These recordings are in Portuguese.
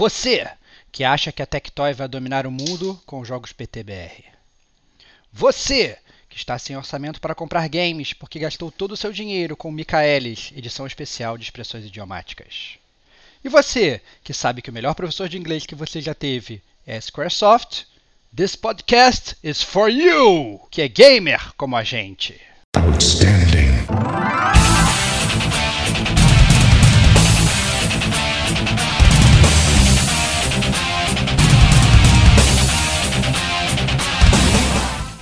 Você que acha que a Tectoy vai dominar o mundo com os jogos PTBR. Você que está sem orçamento para comprar games porque gastou todo o seu dinheiro com Michaelis, edição especial de expressões idiomáticas. E você que sabe que o melhor professor de inglês que você já teve é Squaresoft, this podcast is for you, que é gamer como a gente. Outstanding.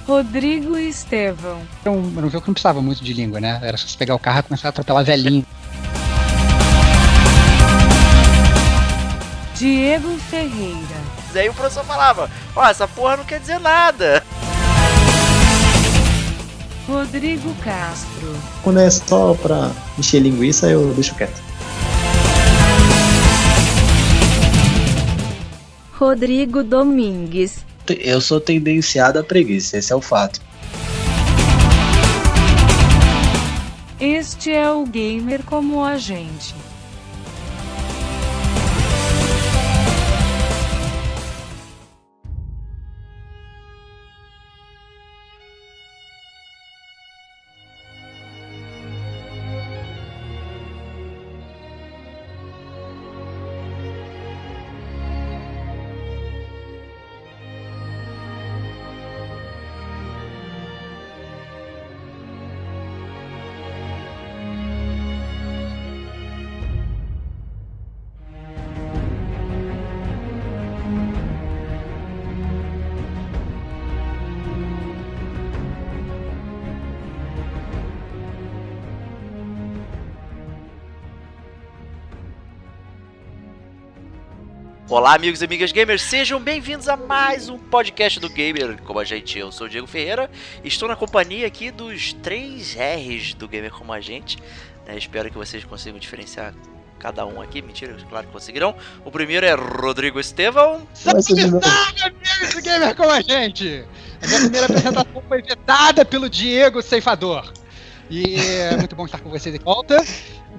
Rodrigo Estevão. Era um, era um jogo que não precisava muito de língua, né? Era só você pegar o carro e começar a atropelar velhinho. Diego Ferreira. Aí o professor falava: Ó, oh, essa porra não quer dizer nada. Rodrigo Castro. Quando é só pra encher linguiça, eu deixo quieto. Rodrigo Domingues eu sou tendenciado à preguiça, esse é o fato. Este é o gamer como a gente. Olá, amigos e amigas gamers, sejam bem-vindos a mais um podcast do Gamer Como a Gente. Eu sou o Diego Ferreira estou na companhia aqui dos três R's do Gamer Como a Gente. É, espero que vocês consigam diferenciar cada um aqui. Mentira, claro que conseguirão. O primeiro é Rodrigo Estevão. Salve, salve, amigos do Gamer Como a Gente! A minha primeira apresentação foi vetada pelo Diego Ceifador. E é muito bom estar com vocês de volta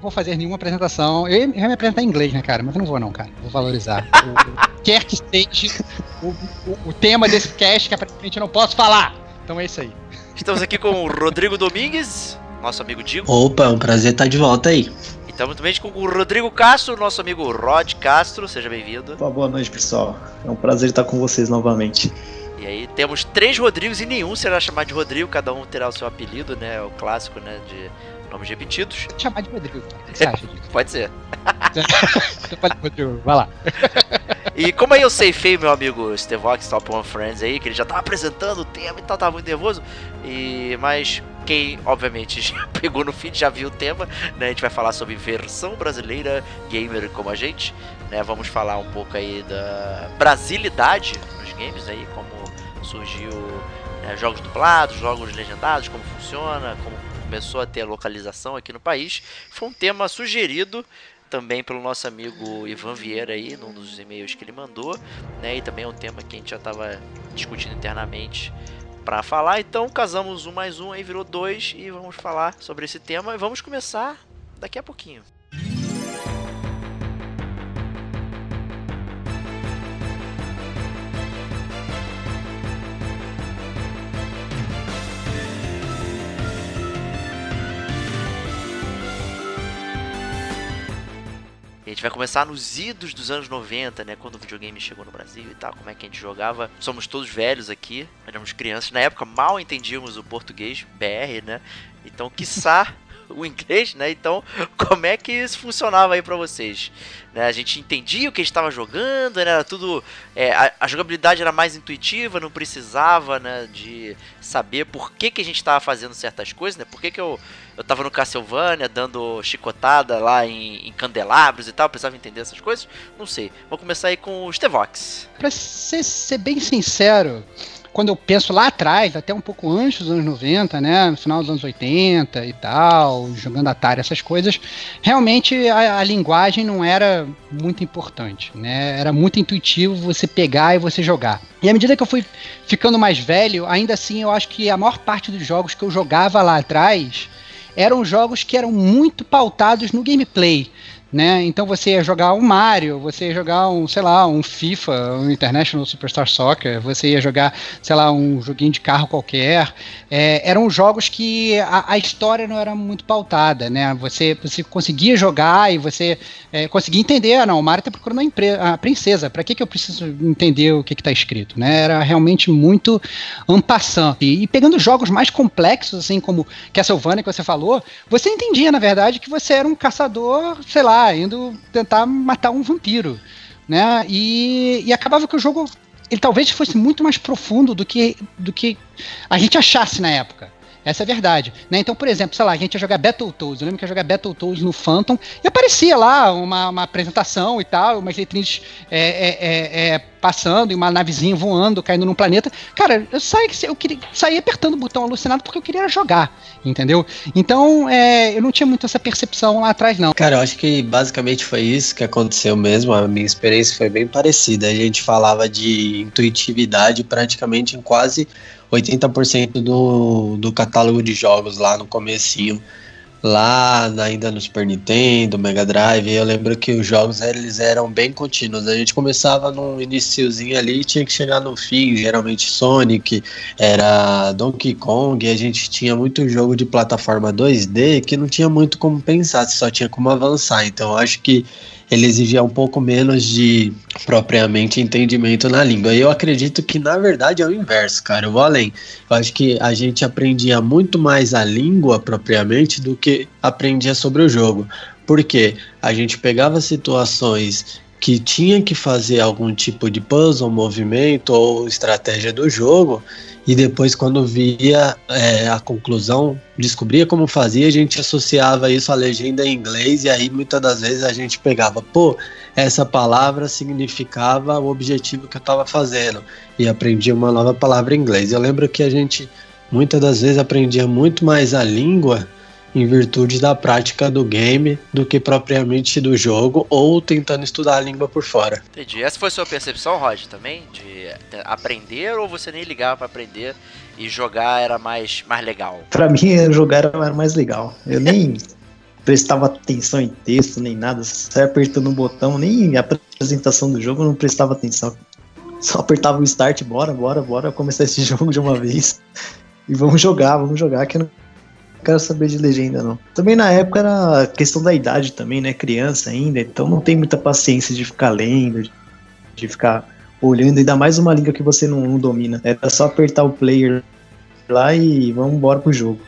não vou fazer nenhuma apresentação. Eu ia, me apresentar em inglês, né, cara? Mas eu não vou, não, cara. Vou valorizar. o, quer que seja o, o, o, tema desse cast que aparentemente eu não posso falar. Então é isso aí. Estamos aqui com o Rodrigo Domingues, nosso amigo Digo. Opa, é um prazer estar de volta aí. E estamos também com o Rodrigo Castro, nosso amigo Rod Castro. Seja bem-vindo. Boa noite, pessoal. É um prazer estar com vocês novamente. E aí temos três Rodrigos e nenhum será chamado de Rodrigo, cada um terá o seu apelido, né? O clássico, né? De nomes repetidos. Vou chamar de Rodrigo. O que você acha disso? Pode ser. Rodrigo, vai lá. E como aí eu sei feio, meu amigo Stevox Top One Friends aí, que ele já tava apresentando o tema e tal, tava muito nervoso. E, mas quem, obviamente, já pegou no feed, já viu o tema, né? A gente vai falar sobre versão brasileira gamer como a gente, né? Vamos falar um pouco aí da brasilidade nos games aí, como surgiu né, jogos dublados, jogos legendados, como funciona, como começou a ter a localização aqui no país. Foi um tema sugerido também pelo nosso amigo Ivan Vieira aí, num dos e-mails que ele mandou, né? E também é um tema que a gente já estava discutindo internamente para falar. Então casamos um mais um aí virou dois e vamos falar sobre esse tema e vamos começar daqui a pouquinho. A gente vai começar nos idos dos anos 90, né? Quando o videogame chegou no Brasil e tal, como é que a gente jogava. Somos todos velhos aqui, éramos crianças. Na época mal entendíamos o português BR, né? Então, quiçá o inglês, né? Então, como é que isso funcionava aí para vocês? Né? A gente entendia o que estava jogando, né? era tudo. É, a, a, jogabilidade era mais intuitiva, não precisava né, de saber por que, que a gente estava fazendo certas coisas, né? Por que, que eu, eu tava no Castlevania dando chicotada lá em, em candelabros e tal, precisava entender essas coisas? Não sei. Vou começar aí com o Stevox. Pra ser, ser bem sincero, quando eu penso lá atrás, até um pouco antes dos anos 90, né, no final dos anos 80 e tal, jogando Atari, essas coisas, realmente a, a, linguagem não era muito importante, né? Era muito intuitivo você pegar e você jogar. E à medida que eu fui ficando mais velho, ainda assim eu acho que a maior parte dos jogos que eu jogava lá atrás eram jogos que eram muito pautados no gameplay né? Então você ia jogar um Mario, você ia jogar um, sei lá, um FIFA, um International Superstar Soccer, você ia jogar, sei lá, um joguinho de carro qualquer. É, eram jogos que a, a, história não era muito pautada, né? Você, você conseguia jogar e você é, conseguia entender, ah, não, o Mario tá procurando a, a princesa, para que, que eu preciso entender o que está escrito, né? Era realmente muito ampassant. E, e pegando jogos mais complexos, assim como Castlevania que você falou, você entendia, na verdade, que você era um caçador, sei lá, indo tentar matar um vampiro, né? E, e acabava que o jogo ele talvez fosse muito mais profundo do que, do que a gente achasse na época. Essa é a verdade. Né? Então, por exemplo, sei lá, a gente ia jogar Battletoads. Eu lembro que ia jogar Battletoads no Phantom e aparecia lá uma, uma apresentação e tal, umas letrinhas é, é, é, é, passando e uma navezinha voando, caindo num planeta. Cara, eu saí, eu queria, saí apertando o botão alucinado porque eu queria jogar, entendeu? Então, é, eu não tinha muito essa percepção lá atrás, não. Cara, eu acho que basicamente foi isso que aconteceu mesmo. A minha experiência foi bem parecida. A gente falava de intuitividade praticamente em quase 80% do, do catálogo de jogos lá no comecinho, lá ainda no Super Nintendo, Mega Drive, eu lembro que os jogos eles eram bem contínuos. A gente começava no iníciozinho ali e tinha que chegar no fim, geralmente Sonic, era Donkey Kong, e a gente tinha muito jogo de plataforma 2D que não tinha muito como pensar, só tinha como avançar. Então acho que ele exigia um pouco menos de propriamente entendimento na língua. E eu acredito que na verdade é o inverso, cara. Eu vou além. Eu acho que a gente aprendia muito mais a língua propriamente do que aprendia sobre o jogo. Porque a gente pegava situações que tinha que fazer algum tipo de puzzle, movimento ou estratégia do jogo e depois quando via é, a conclusão, descobria como fazia, a gente associava isso à legenda em inglês e aí muitas das vezes a gente pegava, pô, essa palavra significava o objetivo que eu estava fazendo e aprendia uma nova palavra em inglês. Eu lembro que a gente muitas das vezes aprendia muito mais a língua em virtude da prática do game do que propriamente do jogo ou tentando estudar a língua por fora. Entendi. Essa foi a sua percepção, Rod, também? De aprender ou você nem ligava para aprender e jogar era mais, mais legal? Para mim, jogar era mais legal. Eu nem prestava atenção em texto nem nada, só apertando um botão, nem a apresentação do jogo eu não prestava atenção. Só apertava o start, bora, bora, bora começar esse jogo de uma vez. E vamos jogar, vamos jogar, que eu não quero saber de legenda, não. Também na época era questão da idade também, né? Criança ainda, então não tem muita paciência de ficar lendo, de ficar olhando, ainda mais uma língua que você não, não domina. Era só apertar o player lá e vamos embora pro jogo.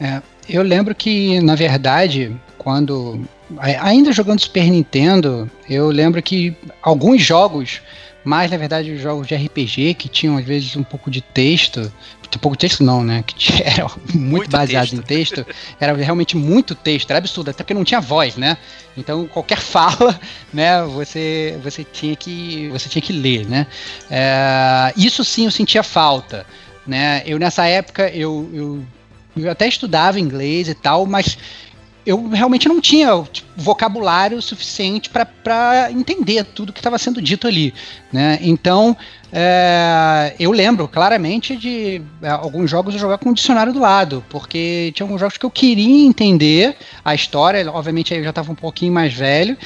É, eu lembro que, na verdade, quando. Ainda jogando Super Nintendo, eu lembro que alguns jogos, mais na verdade jogos de RPG, que tinham às vezes um pouco de texto, pouco texto não, né? Que era muito, muito baseado texto. em texto. Era realmente muito texto, era absurdo, até porque não tinha voz, né? Então qualquer fala, né? Você, você tinha que você tinha que ler, né? É, isso sim eu sentia falta, né? Eu nessa época eu, eu, eu até estudava inglês e tal, mas eu realmente não tinha tipo, vocabulário suficiente para entender tudo que estava sendo dito ali, né? Então é, eu lembro claramente de é, alguns jogos eu jogar com o dicionário do lado, porque tinha alguns jogos que eu queria entender a história, obviamente aí eu já estava um pouquinho mais velho,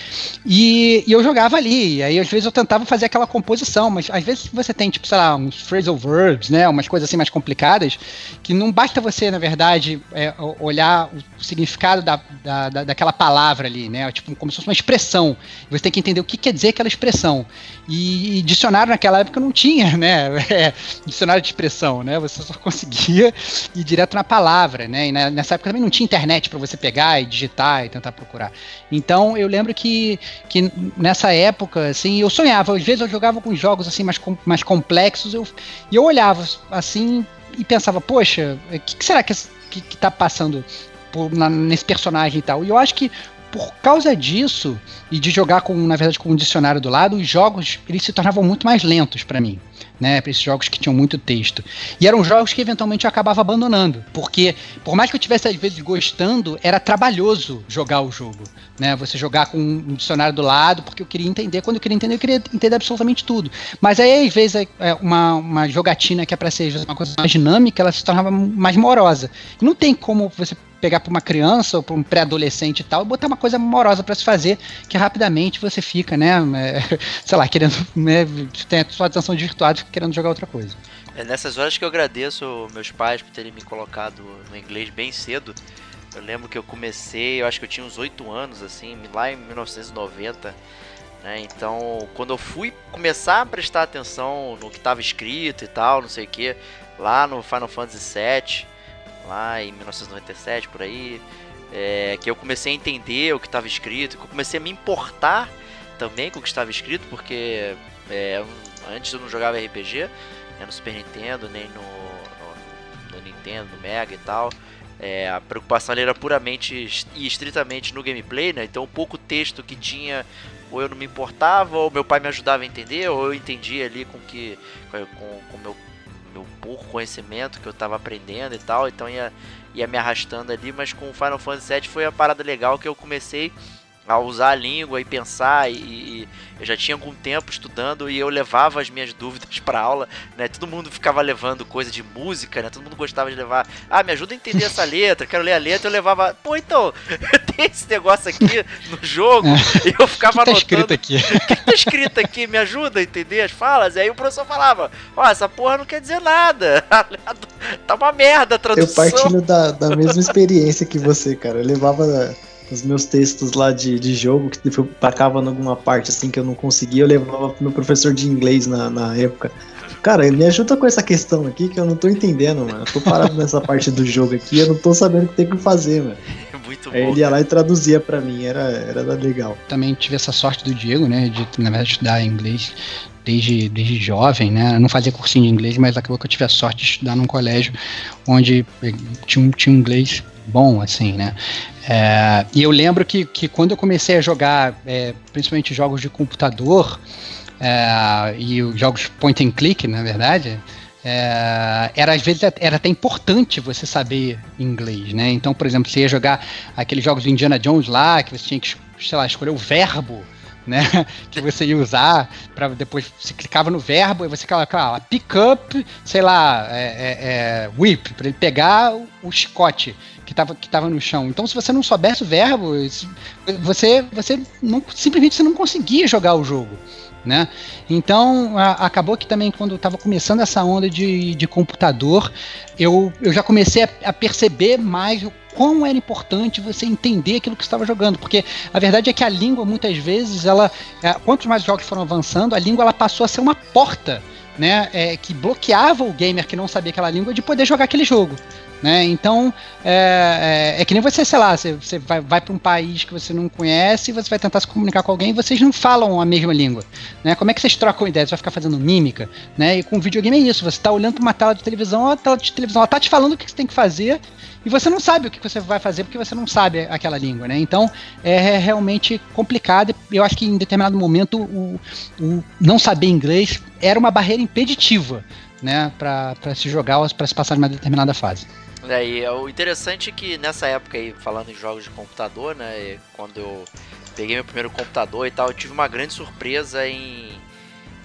e, e, eu jogava ali, e aí às vezes eu tentava fazer aquela composição, mas às vezes você tem, tipo, sei lá, uns phrasal verbs, né, umas coisas assim mais complicadas, que não basta você, na verdade, é, olhar o significado da, da, da, daquela palavra ali, né, tipo, como se fosse uma expressão, você tem que entender o que quer dizer aquela expressão, e, e dicionário naquela época não tinha, né? É, dicionário de expressão, né? Você só conseguia ir direto na palavra, né? E nessa época também não tinha internet para você pegar e digitar e tentar procurar. Então eu lembro que, que nessa época, assim, eu sonhava. Às vezes eu jogava com jogos assim mais, mais complexos eu, e eu olhava assim e pensava, poxa, o que, que, será que, que, que tá passando por, nesse personagem e tal? E eu acho que por causa disso e de jogar com, na verdade, com um dicionário do lado, os jogos eles se tornavam muito mais lentos para mim né, para esses jogos que tinham muito texto. E eram jogos que eventualmente eu acabava abandonando, porque por mais que eu tivesse às vezes gostando, era trabalhoso jogar o jogo, né? Você jogar com um dicionário do lado, porque eu queria entender, quando eu queria entender, eu queria entender absolutamente tudo. Mas aí às vezes é, é uma, uma jogatina que é para ser uma coisa mais dinâmica, ela se tornava mais morosa. Não tem como você pegar pra uma criança ou pra um pré-adolescente e tal, e botar uma coisa amorosa para se fazer, que rapidamente você fica, né, é, sei lá, querendo, né, tem a sua atenção desvirtuada querendo jogar outra coisa. É nessas horas que eu agradeço meus pais por terem me colocado no inglês bem cedo. Eu lembro que eu comecei, eu acho que eu tinha uns 8 anos, assim, lá em 1990. Né? Então, quando eu fui começar a prestar atenção no que estava escrito e tal, não sei o que, lá no Final Fantasy VII, lá em 1997, por aí, é, que eu comecei a entender o que estava escrito, que eu comecei a me importar também com o que estava escrito, porque é, antes eu não jogava RPG, né, no Super Nintendo, nem no, no, no Nintendo, no Mega e tal. É, a preocupação era puramente e estritamente no gameplay, né? Então o pouco texto que tinha, ou eu não me importava, ou meu pai me ajudava a entender, ou eu entendia ali com que com, com meu meu pouco conhecimento que eu estava aprendendo e tal, então ia, ia me arrastando ali, mas com o Final Fantasy VII foi a parada legal que eu comecei a usar a língua e pensar e, e, eu já tinha algum tempo estudando e eu levava as minhas dúvidas para aula, né? Todo mundo ficava levando coisa de música, né? Todo mundo gostava de levar, ah, me ajuda a entender essa letra, quero ler a letra, eu levava, pô, então, tem esse negócio aqui no jogo, é. e eu ficava que tá Escrito aqui? O que tá escrito aqui? Me ajuda a entender as falas? E aí o professor falava, ó, oh, essa porra não quer dizer nada. tá uma merda a tradução. Eu partilho da, da mesma experiência que você, cara. Eu levava os meus textos lá de, de jogo, que eu tacava em alguma parte assim que eu não conseguia, eu levava pro meu professor de inglês na, na época. Cara, me ajuda com essa questão aqui que eu não tô entendendo, mano. Eu tô parado nessa parte do jogo aqui eu não tô sabendo o que tem que fazer, mano. Muito Aí ele ia lá e traduzia para mim, era, era legal. Também tive essa sorte do Diego, né, de na verdade estudar inglês desde, desde jovem, né? Eu não fazia cursinho de inglês, mas acabou que eu tive a sorte de estudar num colégio onde eh, tinha, tinha um inglês bom, assim, né? É, e eu lembro que, que quando eu comecei a jogar, é, principalmente jogos de computador, é, e jogos point and click, na verdade, é, era às vezes era até importante você saber inglês, né? Então, por exemplo, você ia jogar aqueles jogos do Indiana Jones lá, que você tinha que, sei lá, escolher o verbo né? Que você ia usar para depois você clicava no verbo e você colocava pick up, sei lá, é, é, é whip, para ele pegar o chicote que estava que tava no chão. Então, se você não soubesse o verbo, você, você não, simplesmente você não conseguia jogar o jogo. Né? Então, a, acabou que também, quando estava começando essa onda de, de computador, eu, eu já comecei a, a perceber mais o quão era importante você entender aquilo que estava jogando, porque a verdade é que a língua muitas vezes ela, é, quanto mais jogos foram avançando, a língua ela passou a ser uma porta, né, é, que bloqueava o gamer que não sabia aquela língua de poder jogar aquele jogo. Né? Então, é, é, é, que nem você, sei lá, você, você vai, vai para um país que você não conhece e você vai tentar se comunicar com alguém e vocês não falam a mesma língua. Né? Como é que vocês trocam ideias? Você vai ficar fazendo mímica? Né? E com videogame é isso, você está olhando para uma tela de televisão, a tela de televisão ela tá te falando o que você tem que fazer e você não sabe o que você vai fazer porque você não sabe aquela língua, né? Então é realmente complicado. Eu acho que em determinado momento o, o não saber inglês era uma barreira impeditiva, né, para se jogar ou para se passar de uma determinada fase. É, e o interessante é que nessa época aí, falando em jogos de computador, né, quando eu peguei meu primeiro computador e tal, eu tive uma grande surpresa em,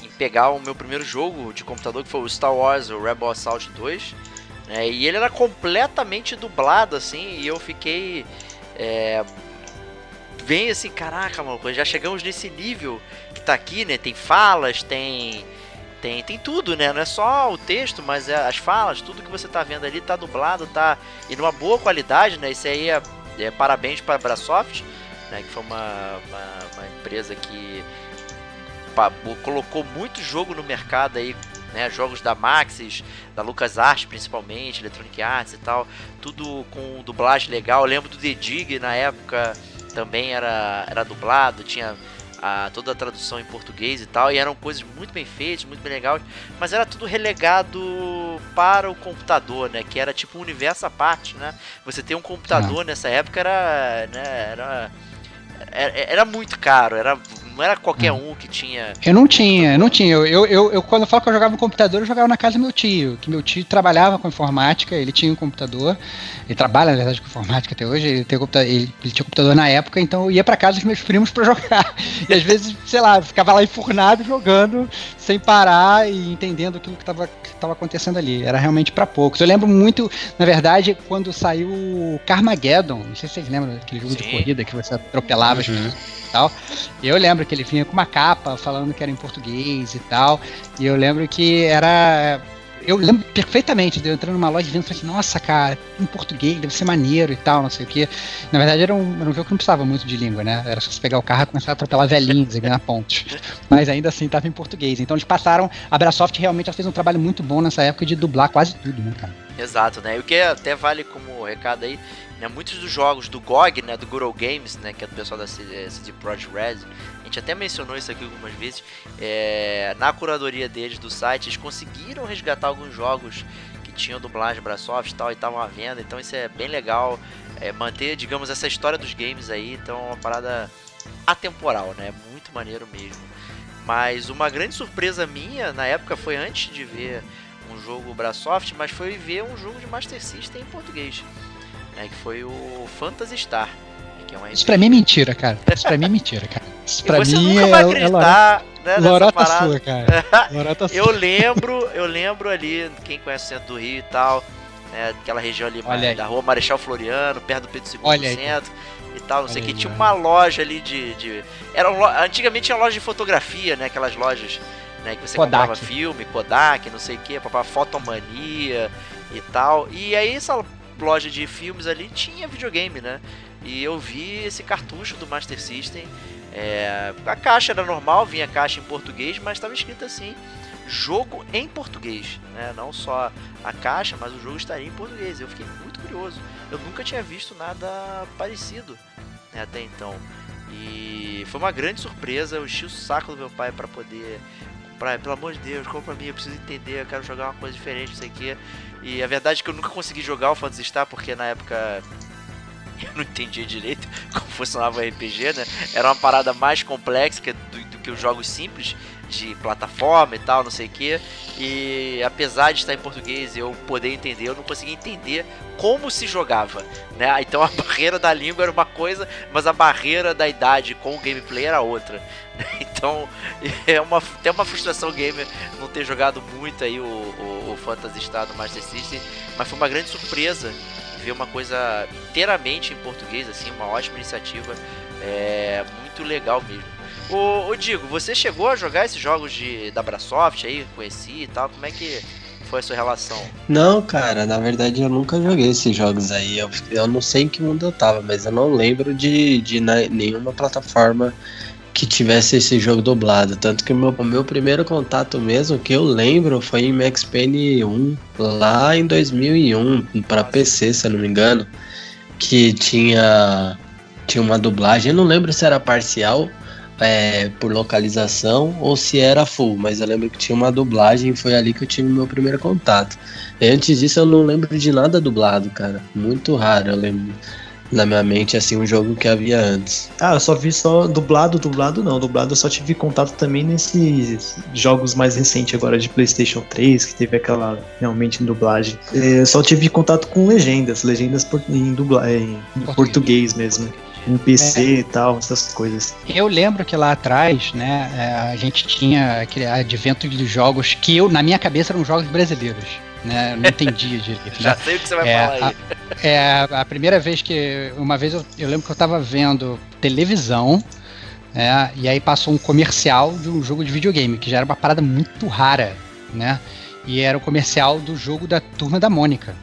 em pegar o meu primeiro jogo de computador, que foi o Star Wars, o Rebel Assault 2, né, e ele era completamente dublado, assim, e eu fiquei é, bem assim, caraca, mano, já chegamos nesse nível que tá aqui, né, tem falas, tem tem, tem tudo, né? Não é só o texto, mas é as falas, tudo que você tá vendo ali tá dublado, tá e numa boa qualidade, né? Isso aí é, é parabéns para a Brasoft, né? Que foi uma, uma, uma empresa que pa, colocou muito jogo no mercado aí, né? Jogos da Maxis, da LucasArts principalmente, Electronic Arts e tal, tudo com dublagem legal. Eu lembro do The Dig na época também era, era dublado, tinha a, toda a tradução em português e tal, e eram coisas muito bem feitas, muito bem legais, mas era tudo relegado para o computador, né? Que era tipo um universo à parte, né? Você ter um computador nessa época era, né, era, era, era muito caro, era Não era qualquer um que tinha. Eu não tinha, eu não tinha. Eu, eu, eu, eu, quando eu falo que eu jogava no computador, eu jogava na casa do meu tio. Que meu tio trabalhava com informática, ele tinha um computador. Ele trabalha, na verdade, com informática até hoje. Ele, tem computador, ele, ele tinha computador na época, então eu ia pra casa dos meus primos pra jogar. E às vezes, sei lá, ficava lá enfurnado jogando, sem parar e entendendo aquilo que estava que tava acontecendo ali. Era realmente pra poucos. Eu lembro muito, na verdade, quando saiu o Carmageddon. Não sei se vocês lembram daquele jogo Sim. de corrida que você atropelava Uhum. e tal. Eu lembro que ele vinha com uma capa falando que era em português e tal. E eu lembro que era. Eu lembro perfeitamente de eu entrando numa loja e vendo assim, nossa, cara, em português, deve ser maneiro e tal, não sei o quê. Na verdade, era um, era um jogo que não precisava muito de língua, né? Era só você pegar o carro e começar a atropelar velhinhos e ganhar pontos. Mas ainda assim tava em português. Então eles passaram. A Brasoft realmente fez um trabalho muito bom nessa época de dublar quase tudo, né, cara? Exato, né? E o que até vale como recado aí, né? Muitos dos jogos do GOG, né? Do Good Games, né? Que é do pessoal da CD Projekt Red. Gente até mencionou isso aqui algumas vezes. é, na curadoria deles do site, eles conseguiram resgatar alguns jogos que tinham dublagem Brasoft e tal e estavam à venda. Então isso é bem legal. é, manter, digamos, essa história dos games aí. Então é uma parada atemporal, né? Muito maneiro mesmo. Mas uma grande surpresa minha na época foi antes de ver um jogo Brasoft, mas foi ver um jogo de Master System em português, né, que foi o Phantasy Star, né, é uma Isso pra mim é mentira, cara. Isso pra mim é mentira, cara. Pra você mim nunca é, vai é acreditar, né, nessa lorota parada. sua, cara. Lorota sua. Eu lembro, eu lembro ali, quem conhece o centro do Rio e tal, né, aquela região ali aí. da rua Marechal Floriano, perto do Pedro II Olha aí. centro e tal, não sei o que, aí, tinha uma loja ali de. de era lo- antigamente tinha loja de fotografia, né? Aquelas lojas né, que você Kodak. comprava filme, Kodak, não sei o que, papá, fotomania e tal. E aí essa loja de filmes ali tinha videogame, né? E eu vi esse cartucho do Master System. É, a caixa era normal, vinha caixa em português, mas estava escrito assim: jogo em português, né? Não só a caixa, mas o jogo estaria em português. Eu fiquei muito curioso. Eu nunca tinha visto nada parecido né, até então. E foi uma grande surpresa. Eu enchi o saco do meu pai para poder comprar. Pelo amor de Deus, compra pra mim, eu preciso entender, eu quero jogar uma coisa diferente, não sei o que. E a verdade é que eu nunca consegui jogar o Phantasy Star porque na época eu não entendia direito como funcionava o RPG, né? Era uma parada mais complexa do, do que os jogos simples de plataforma e tal, não sei o que. E apesar de estar em português eu poder entender, eu não conseguia entender como se jogava, né? Então a barreira da língua era uma coisa, mas a barreira da idade com o gameplay era outra. né? Então é uma tem uma frustração gamer não ter jogado muito aí o, o, o Phantasy Star do Master System, mas foi uma grande surpresa ver uma coisa inteiramente em português, assim, uma ótima iniciativa, é muito legal mesmo. Ô Digo, você chegou a jogar esses jogos de da Brasoft aí, conheci e tal, como é que foi a sua relação? Não, cara, na verdade eu nunca joguei esses jogos aí. Eu, eu não sei em que mundo eu tava, mas eu não lembro de, de nenhuma plataforma que tivesse esse jogo dublado. Tanto que o meu, meu primeiro contato mesmo, que eu lembro, foi em Max Payne 1, lá em 2001, para PC, se eu não me engano, que tinha, tinha uma dublagem. Eu não lembro se era parcial. é, por localização ou se era full, mas eu lembro que tinha uma dublagem foi ali que eu tive meu primeiro contato. E antes disso eu não lembro de nada dublado, cara. Muito raro, eu lembro na minha mente assim um jogo que havia antes. Ah, eu só vi só dublado, dublado não. Dublado eu só tive contato também nesses jogos mais recentes agora de PlayStation 3, que teve aquela realmente em dublagem. É, Eu só tive contato com legendas, legendas em, dubla, em Português. português mesmo. Em PC e tal, essas coisas. Eu lembro que lá atrás, né, é, a gente tinha aquele advento de jogos que eu, na minha cabeça, eram jogos brasileiros. Né? Eu não entendia direito. Já Né? sei o que você vai É, falar aí. É, a primeira vez que. Uma vez eu, eu lembro que eu tava vendo televisão. né, e aí passou um comercial de um jogo de videogame, que já era uma parada muito rara, né? E era o comercial do jogo da Turma da Mônica.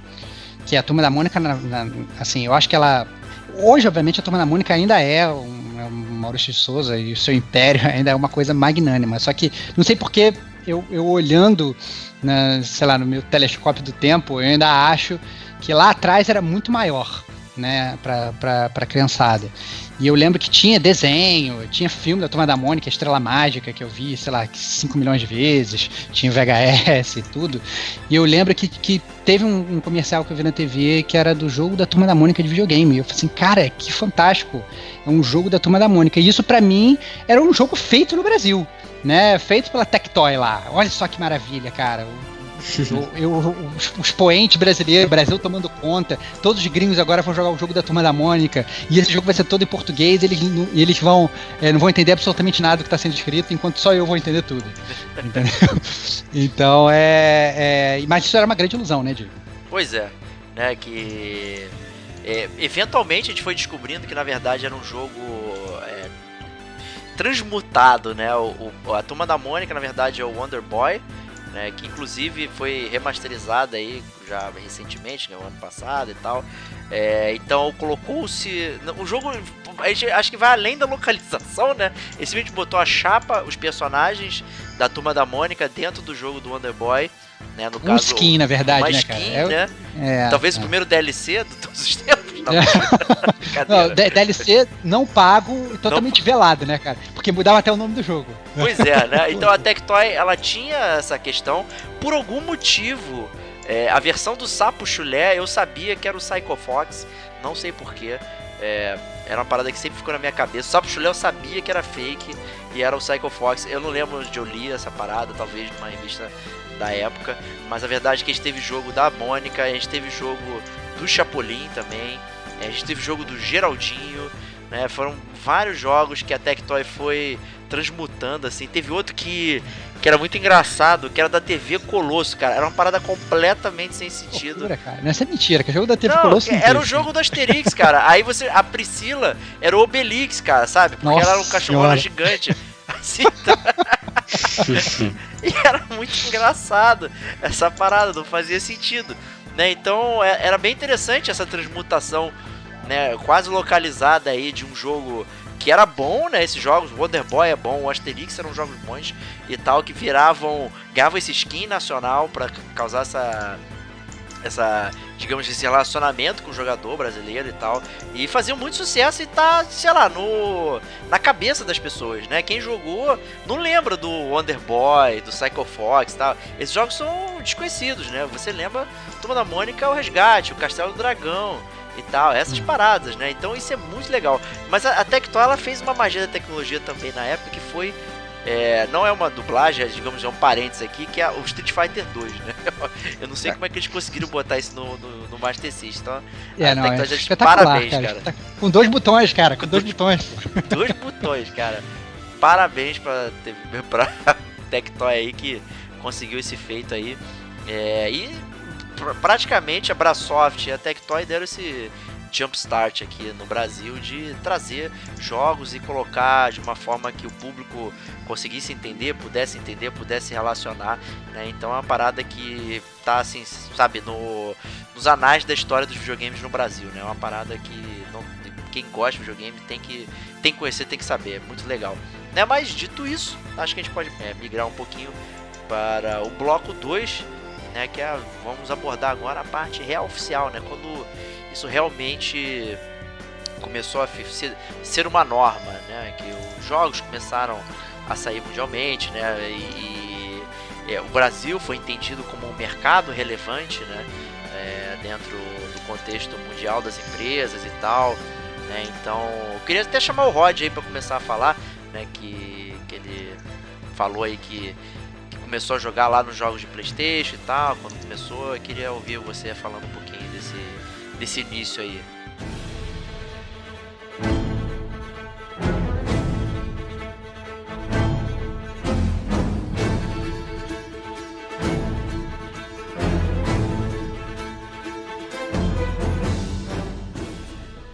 Que a Turma da Mônica, na- na- assim, eu acho que ela. Hoje, obviamente, a Turma da Mônica ainda é um, é um Maurício de Souza e o seu império ainda é uma coisa magnânima. Só que não sei porque eu, eu olhando, na, sei lá, no meu telescópio do tempo, eu ainda acho que lá atrás era muito maior. né, pra, pra, pra criançada. E eu lembro que tinha desenho, tinha filme da Turma da Mônica, Estrela Mágica, que eu vi, sei lá, 5 milhões de vezes, tinha VHS e tudo. E eu lembro que, que teve um, um, comercial que eu vi na TV que era do jogo da Turma da Mônica de videogame. E eu falei assim, cara, que fantástico! É um jogo da Turma da Mônica. E isso para mim era um jogo feito no Brasil, né? Feito pela Tectoy lá. Olha só que maravilha, cara eu, os, poentes brasileiros, Brasil tomando conta, todos os gringos agora vão jogar o jogo da Turma da Mônica, e esse jogo vai ser todo em português, eles, eles vão, é, não vão entender absolutamente nada do que está sendo escrito, enquanto só eu vou entender tudo. Entendeu? Então é, é. Mas isso era uma grande ilusão, né, Diego? Pois é, né, que. É, eventualmente a gente foi descobrindo que na verdade era um jogo transmutado, né? O, o, a Turma da Mônica, na verdade, é o Wonder Boy né, que inclusive foi remasterizada aí já recentemente, né, o ano passado e tal. É, então colocou-se. O jogo. Acho que vai além da localização, né? Esse vídeo botou a chapa, os personagens da turma da Mônica dentro do jogo do Wonder Boy. Né, no um caso, skin, na verdade, uma né, skin, cara? né? É, Talvez é. o primeiro DLC todos os tempos. Não, DLC não pago e totalmente não... velado, né, cara? Porque mudava até o nome do jogo. Pois é, né? Então a Tectoy, ela tinha essa questão. Por algum motivo, é, a versão do Sapo Chulé, eu sabia que era o Psycho Fox. Não sei porquê. É, era uma parada que sempre ficou na minha cabeça. O Sapo Chulé eu sabia que era fake e era o Psycho Fox. Eu não lembro onde eu li essa parada, talvez numa revista da época. Mas a verdade é que a gente teve jogo da Mônica, a gente teve jogo do Chapolin também. A gente teve jogo do Geraldinho, né? Foram vários jogos que a Tectoy foi transmutando, assim. Teve outro que, que era muito engraçado, que era da TV Colosso, cara. Era uma parada completamente sem sentido. Loucura, cara. Não, é mentira, que é jogo da TV não, Colosso. Era o jogo do Asterix, cara. Aí você. A Priscila era o Obelix, cara, sabe? Porque Nossa ela era um cachorro gigante. Assim, então... e era muito engraçado essa parada, não fazia sentido. Né? Então é, era bem interessante essa transmutação né, quase localizada aí de um jogo que era bom, né? Esses jogos, Wonder Boy é bom, o Asterix eram jogos bons e tal, que viravam, ganhavam esse skin nacional para causar essa essa, digamos, esse relacionamento com o jogador brasileiro e tal. E faziam muito sucesso e tá, sei lá, no na cabeça das pessoas, né? Quem jogou não lembra do Wonder Boy, do Psycho Fox e tal. Esses jogos são desconhecidos, né? Você lembra Turma da Mônica, o Resgate, o Castelo do Dragão e tal, essas hum. paradas, né? Então isso é muito legal. Mas a, a Tectoy ela fez uma magia da tecnologia também na época que foi é, não é uma dublagem, é, digamos, é um parênteses aqui, que é o Street Fighter 2, né? Eu não sei é. como é que eles conseguiram botar isso no, no, no Master System, então... É, não, é parabéns, cara. cara. Com dois botões, cara, com dois botões. dois botões, cara. Parabéns pra, pra Tectoy aí que conseguiu esse feito aí. É, e praticamente a Brasoft e a Tectoy deram esse jumpstart aqui no Brasil de trazer jogos e colocar de uma forma que o público conseguisse entender, pudesse entender, pudesse relacionar, né? Então é uma parada que tá assim, sabe, no, nos anais da história dos videogames no Brasil, né? É uma parada que não, quem gosta de videogame tem que, tem que conhecer, tem que saber, é muito legal. Né? Mas dito isso, acho que a gente pode é, migrar um pouquinho para o bloco 2, né? Que é, vamos abordar agora a parte real oficial, né? Quando isso realmente começou a ser, uma norma, né? Que os jogos começaram a sair mundialmente, né? E, e é, o Brasil foi entendido como um mercado relevante, né? É, dentro do contexto mundial das empresas e tal, né? Então, eu queria até chamar o Rod aí para começar a falar, né? Que, que ele falou aí que, que começou a jogar lá nos jogos de PlayStation e tal. Quando começou, eu queria ouvir você falando um pouquinho desse desse início aí?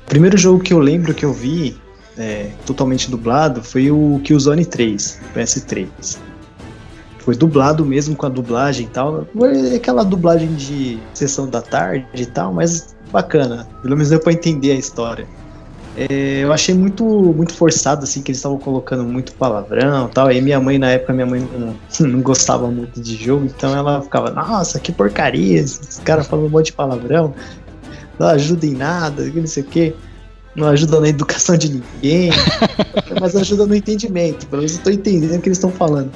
O primeiro jogo que eu lembro que eu vi é, totalmente dublado foi o Killzone 3, PS3 foi dublado mesmo com a dublagem e tal. Foi aquela dublagem de sessão da tarde e tal, mas bacana. Pelo menos deu pra entender a história. É, eu achei muito muito forçado, assim, que eles estavam colocando muito palavrão tal. E minha mãe, na época, minha mãe não, não gostava muito de jogo, então ela ficava, nossa, que porcaria, esse cara falando um monte de palavrão. não ajuda em nada, não sei o quê. Não ajuda na educação de ninguém, mas ajuda no entendimento. Pelo menos eu tô entendendo o que eles estão falando.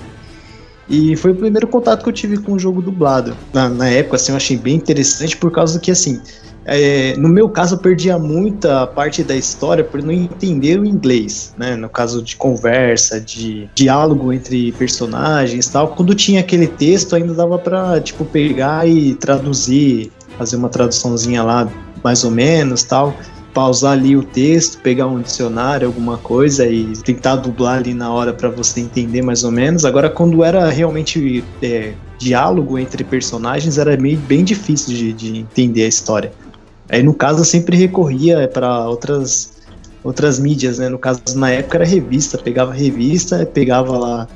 E foi o primeiro contato que eu tive com o jogo dublado. Na, na época, assim, eu achei bem interessante por causa que, assim, é, no meu caso, eu perdia muita parte da história por não entender o inglês, né? No caso de conversa, de diálogo entre personagens tal. Quando tinha aquele texto, ainda dava pra, tipo, pegar e traduzir, fazer uma traduçãozinha lá, mais ou menos tal pausar ali o texto, pegar um dicionário, alguma coisa e tentar dublar ali na hora para você entender mais ou menos. Agora, quando era realmente é, diálogo entre personagens, era meio bem difícil de, de entender a história. Aí, no caso, eu sempre recorria para outras outras mídias, né? No caso, na época era revista, pegava revista, pegava lá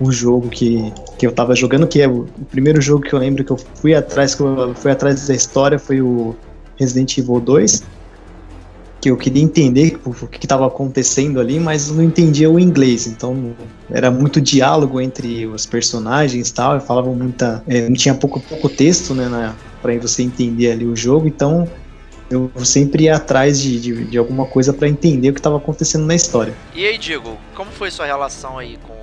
o jogo que, que eu tava jogando, que é o, o primeiro jogo que eu lembro que eu fui atrás, que eu fui atrás da história foi o Resident Evil 2 que eu queria entender o que estava acontecendo ali, mas não entendia o inglês. Então era muito diálogo entre os personagens tal. E falavam muita. É, não tinha pouco, pouco texto, né? Para você entender ali o jogo. Então eu sempre ia atrás de, de, de alguma coisa para entender o que estava acontecendo na história. E aí, Diego, como foi sua relação aí com,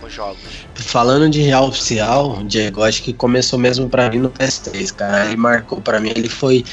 com os jogos? Falando de real oficial, Diego, acho que começou mesmo para mim no PS3, cara. Ele marcou para mim, ele foi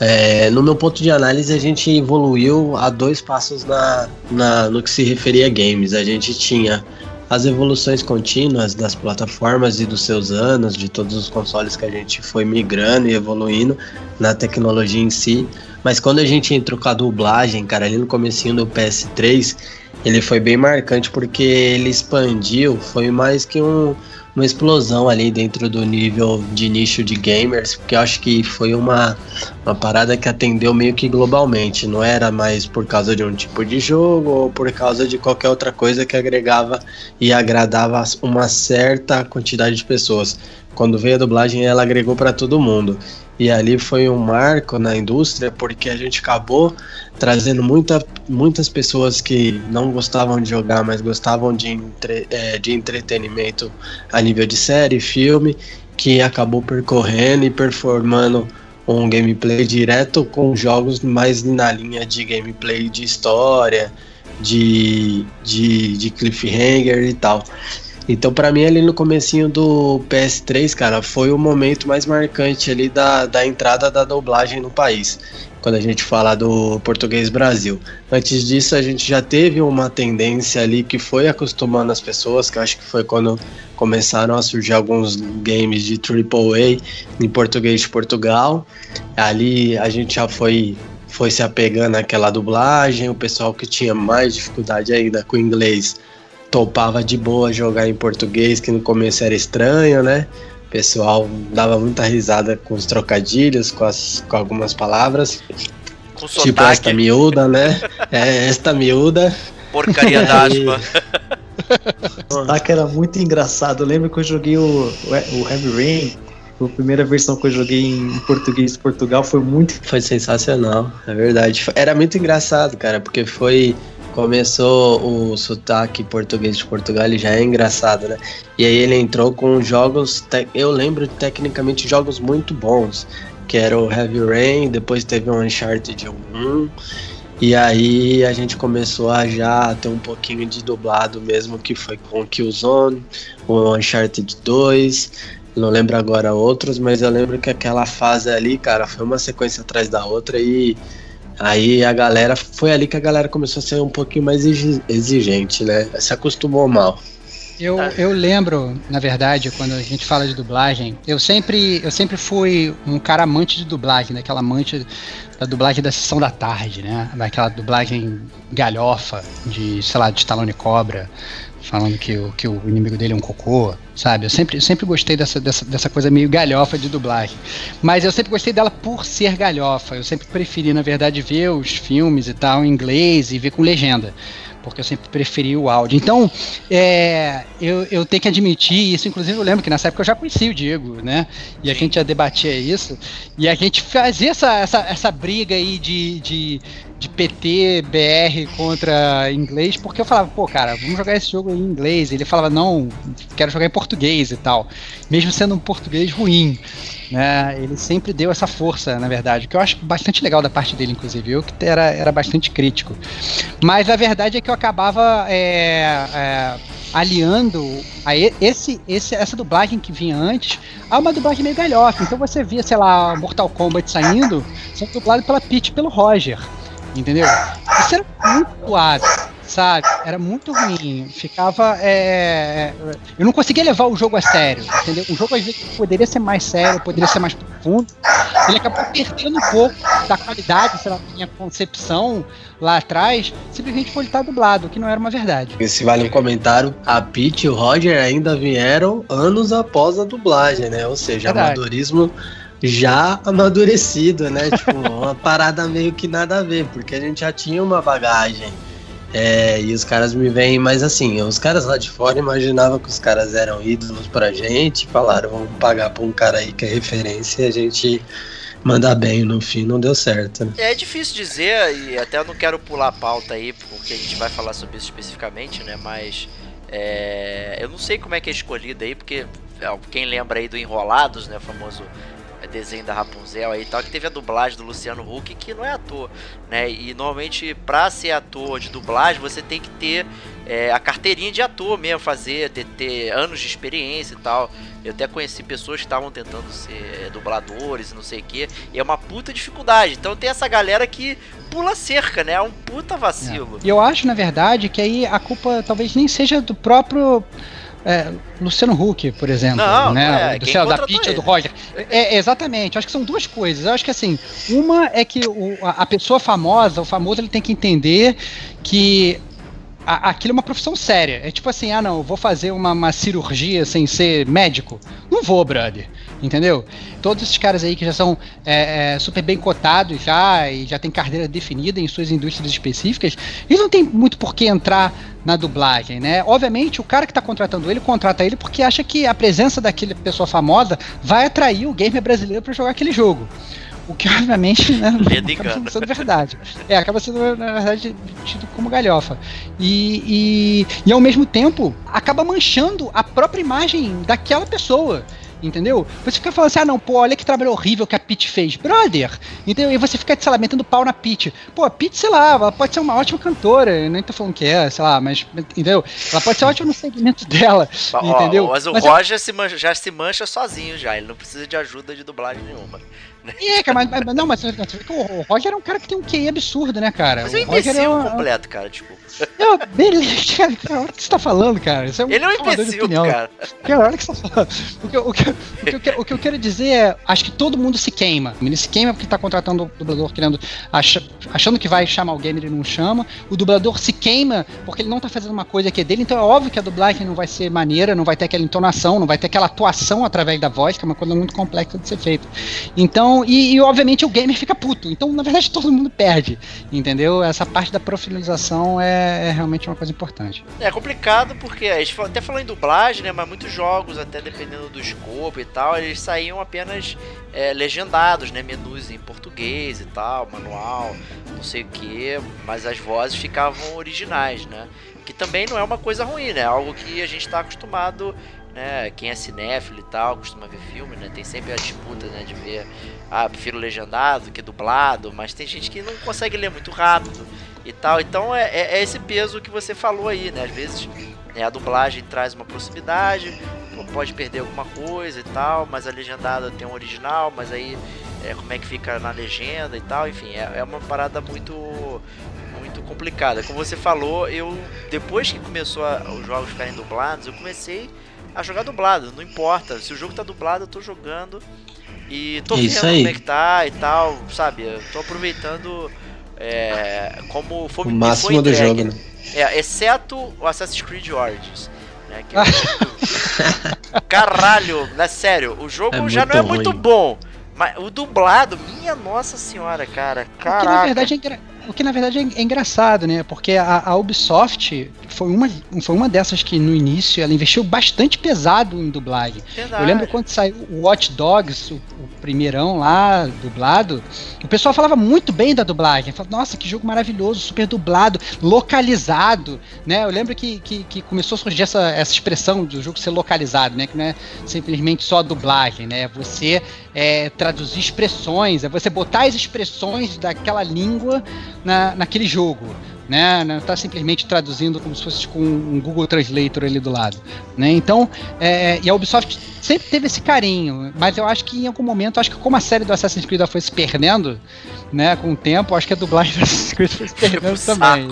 é, no meu ponto de análise, a gente evoluiu a dois passos na, na, no que se referia a games. A gente tinha as evoluções contínuas das plataformas e dos seus anos, de todos os consoles que a gente foi migrando e evoluindo na tecnologia em si. Mas quando a gente entrou com a dublagem, cara, ali no comecinho do PS3, ele foi bem marcante porque ele expandiu, foi mais que um, uma explosão ali dentro do nível de nicho de gamers, porque eu acho que foi uma, uma parada que atendeu meio que globalmente, não era mais por causa de um tipo de jogo ou por causa de qualquer outra coisa que agregava e agradava uma certa quantidade de pessoas. Quando veio a dublagem, ela agregou para todo mundo. E ali foi um marco na indústria porque a gente acabou trazendo muita, muitas pessoas que não gostavam de jogar, mas gostavam de, entre, é, de entretenimento a nível de série, filme, que acabou percorrendo e performando um gameplay direto com jogos mais na linha de gameplay de história, de, de, de cliffhanger e tal. Então, para mim, ali no comecinho do PS3, cara, foi o momento mais marcante ali da, da entrada da dublagem no país. Quando a gente fala do português Brasil. Antes disso, a gente já teve uma tendência ali que foi acostumando as pessoas, que eu acho que foi quando começaram a surgir alguns games de AAA em português de Portugal. Ali a gente já foi foi se apegando àquela dublagem, o pessoal que tinha mais dificuldade ainda com o inglês topava de boa jogar em português, que no começo era estranho, né? O pessoal dava muita risada com os trocadilhos, com, as, com algumas palavras. Com tipo sotaque. esta miúda, né? É, esta miúda. Porcaria d'aspa. Sotaque era muito engraçado. Eu lembro que eu joguei o, o Heavy Rain. A primeira versão que eu joguei em português de Portugal foi muito. Foi sensacional, é verdade. Era muito engraçado, cara, porque foi começou o sotaque português de Portugal, ele já é engraçado, né? E aí ele entrou com jogos, eu lembro tecnicamente jogos muito bons, que era o Heavy Rain, depois teve o Uncharted 1, e aí a gente começou a já ter um pouquinho de dublado mesmo, que foi com Killzone, o Uncharted 2, não lembro agora outros, mas eu lembro que aquela fase ali, cara, foi uma sequência atrás da outra e Aí a galera, foi ali que a galera começou a ser um pouquinho mais exigente, né? Se acostumou mal. Eu, eu lembro, na verdade, quando a gente fala de dublagem, eu sempre, eu sempre fui um cara amante de dublagem, né? Aquela amante da dublagem da sessão da tarde, né? Daquela dublagem galhofa de, sei lá, de Stallone Cobra, falando que o, que o inimigo dele é um cocô, sabe? Eu sempre, sempre gostei dessa, dessa, dessa coisa meio galhofa de dublagem. Mas eu sempre gostei dela por ser galhofa. Eu sempre preferi, na verdade, ver os filmes e tal em inglês e ver com legenda. Porque eu sempre preferi o áudio. Então, é, eu, eu tenho que admitir isso. Inclusive, eu lembro que nessa época eu já conheci o Diego, né? E a gente já debatia isso. E a gente fazia essa, essa, essa briga aí de, de de PT, BR contra inglês, porque eu falava, pô, cara, vamos jogar esse jogo em inglês. Ele falava, não, quero jogar em português e tal. Mesmo sendo um português ruim. Né, ele sempre deu essa força, na verdade, que eu acho bastante legal da parte dele, inclusive. Eu que era, era bastante crítico. Mas a verdade é que eu acabava é, é, aliando a esse, esse, essa dublagem que vinha antes a uma dublagem meio galhofa. Então você via, sei lá, Mortal Kombat saindo, sendo dublado pela Peach pelo Roger. Entendeu? Isso era muito suave, sabe? Era muito ruim. Ficava. É... Eu não conseguia levar o jogo a sério, entendeu? O jogo às vezes poderia ser mais sério, poderia ser mais profundo. Ele acabou perdendo um pouco da qualidade, sei lá, da minha concepção lá atrás, simplesmente por ele estar dublado, que não era uma verdade. Esse vale um comentário: a Pete e o Roger ainda vieram anos após a dublagem, né? Ou seja, verdade. amadorismo já amadurecido, né? tipo, uma parada meio que nada a ver, porque a gente já tinha uma bagagem. É, e os caras me veem, mas assim, os caras lá de fora imaginavam que os caras eram ídolos pra gente, falaram, vamos pagar pra um cara aí que é referência e a gente mandar bem no fim, não deu certo. Né? É difícil dizer, e até eu não quero pular a pauta aí, porque a gente vai falar sobre isso especificamente, né? Mas é, eu não sei como é que é escolhido aí, porque é, quem lembra aí do Enrolados, né? O famoso desenho da Rapunzel aí e tal, que teve a dublagem do Luciano Huck, que não é ator, né? E normalmente, pra ser ator de dublagem, você tem que ter é, a carteirinha de ator mesmo, fazer, ter, ter, anos de experiência e tal. Eu até conheci pessoas que estavam tentando ser dubladores e não sei o que, e é uma puta dificuldade. Então tem essa galera que pula cerca, né? É um puta vacilo. É. E eu acho, na verdade, que aí a culpa talvez nem seja do próprio é, Luciano Huck, por exemplo, não, né? É, do céu, da Pitty do Roger. É, exatamente, acho que são duas coisas. Eu acho que assim, uma é que o, a, pessoa famosa, o famoso, ele tem que entender que a, aquilo é uma profissão séria. É tipo assim, ah não, vou fazer uma, uma cirurgia sem ser médico. Não vou, brother entendeu? Todos esses caras aí que já são é, é, super bem cotados já e já tem carreira definida em suas indústrias específicas, eles não tem muito por que entrar na dublagem, né? Obviamente, o cara que está contratando ele contrata ele porque acha que a presença daquela pessoa famosa vai atrair o gamer brasileiro para jogar aquele jogo. O que, obviamente, né, acaba sendo verdade. É, acaba sendo, na verdade, tido como galhofa. E, e, e, ao mesmo tempo, acaba manchando a própria imagem daquela pessoa. Entendeu? Você fica falando assim, ah não, pô, olha que trabalho horrível que a Pete fez. Brother! Entendeu? E você fica, sei lá, metendo pau na Pete. Pô, a Pete, sei lá, ela pode ser uma ótima cantora. Eu nem tô falando que é, sei lá, mas, entendeu? Ela pode ser ótima no segmento dela. entendeu? Mas o mas Roger se mancha, já se mancha sozinho já. Ele não precisa de ajuda de dublagem nenhuma. É, cara, mas, mas não, mas o Roger é um cara que tem um QI absurdo, né, cara? Mas é um imbecil é um, completo, cara, desculpa. Não, beleza, o que você tá falando, cara. Isso é um Ele é um imbecil, cara. Cara, olha o que você tá falando. O que, o, que, o, que, o que eu quero dizer é, acho que todo mundo se queima. Ele se queima porque tá contratando o dublador querendo, ach, achando que vai chamar alguém, ele não chama. O dublador se queima porque ele não tá fazendo uma coisa que é dele, então é óbvio que a dublagem não vai ser maneira, não vai ter aquela entonação, não vai ter aquela atuação através da voz, que é uma coisa muito complexa de ser feita. Então, e, e obviamente o gamer fica puto. Então, na verdade, todo mundo perde. Entendeu? Essa parte da profissionalização é, é realmente uma coisa importante. É complicado porque a gente até falou em dublagem, né? Mas muitos jogos, até dependendo do escopo e tal, eles saíam apenas é, legendados, né? Menus em português e tal, manual, não sei o que, mas as vozes ficavam originais, né? Que também não é uma coisa ruim, né? Algo que a gente está acostumado né? Quem é cinéfilo e tal, costuma ver filme, né? Tem sempre a disputa, né? De ver, ah, prefiro legendado que dublado, mas tem gente que não consegue ler muito rápido e tal. Então é, é, é esse peso que você falou aí, né? Às vezes né, a dublagem traz uma proximidade, pode perder alguma coisa e tal, mas a legendada tem um original, mas aí é, como é que fica na legenda e tal, enfim, é, é uma parada muito muito complicada. Como você falou, eu depois que começou a, os jogos ficarem dublados, eu comecei a jogar dublado, não importa. Se o jogo tá dublado, eu tô jogando e tô vendo como é que tá e tal, sabe? Eu tô aproveitando é, como foi o máximo do jogo, né? É, exceto o Assassin's Creed Origins. Né, que é... Caralho, né, sério, o jogo É já muito não é muito ruim. bom. Mas o dublado, minha nossa senhora, cara. Porque na Caraca. verdade é, O que na verdade é, é engraçado, né? Porque a, a, Ubisoft foi uma, foi uma dessas que no início ela investiu bastante pesado em dublagem. Verdade. Eu lembro quando saiu o Watch Dogs, o, o, primeirão lá, dublado, o pessoal falava muito bem da dublagem. Falava, nossa, que jogo maravilhoso, super dublado, localizado, né? Eu lembro que, que, que, começou a surgir essa, essa expressão do jogo ser localizado, né? Que não é simplesmente só dublagem, né? Você é, traduzir expressões, é você botar as expressões daquela língua na, naquele jogo. Né? Não está simplesmente traduzindo como se fosse com um Google Translator ali do lado. Né? Então, é, e a Ubisoft sempre teve esse carinho, mas eu acho que em algum momento, acho que como a série do Assassin's Creed foi se perdendo, né, com o tempo, acho que a dublagem do Assassin's Creed foi se perdendo também.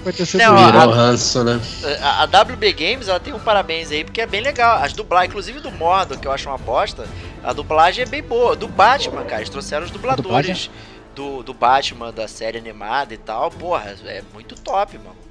Aconteceu Não, a, ranço, né? A, a, WB Games, ela tem um parabéns aí, porque é bem legal. As dublagens, inclusive do Mordo, que eu acho uma bosta, a dublagem é bem boa. Do Batman, cara, eles trouxeram os dubladores do, do Batman, da série animada e tal. Porra, é muito top, mano.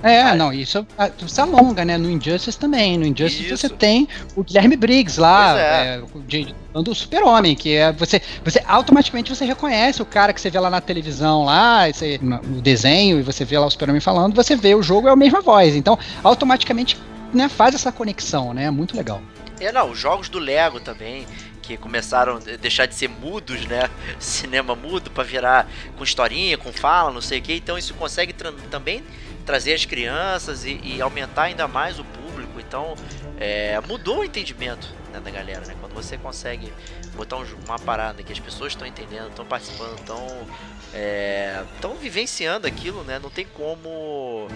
É, não, isso, isso alonga, né? No Injustice também. No Injustice isso. você tem o Guilherme Briggs lá, é. É, do Super-Homem, que é você, você automaticamente você reconhece o cara que você vê lá na televisão, lá, você, no desenho, e você vê lá o Super-Homem falando, você vê o jogo é a mesma voz. Então, automaticamente né, faz essa conexão, né? Muito legal. É, não, os jogos do Lego também que começaram a deixar de ser mudos, né? Cinema mudo para virar com historinha, com fala, não sei o que. Então isso consegue tra também trazer as crianças e, e, aumentar ainda mais o público. Então é, mudou o entendimento né, da galera, né? Quando você consegue botar um, uma parada que as pessoas estão entendendo, estão participando, estão é, vivenciando aquilo, né? Não tem como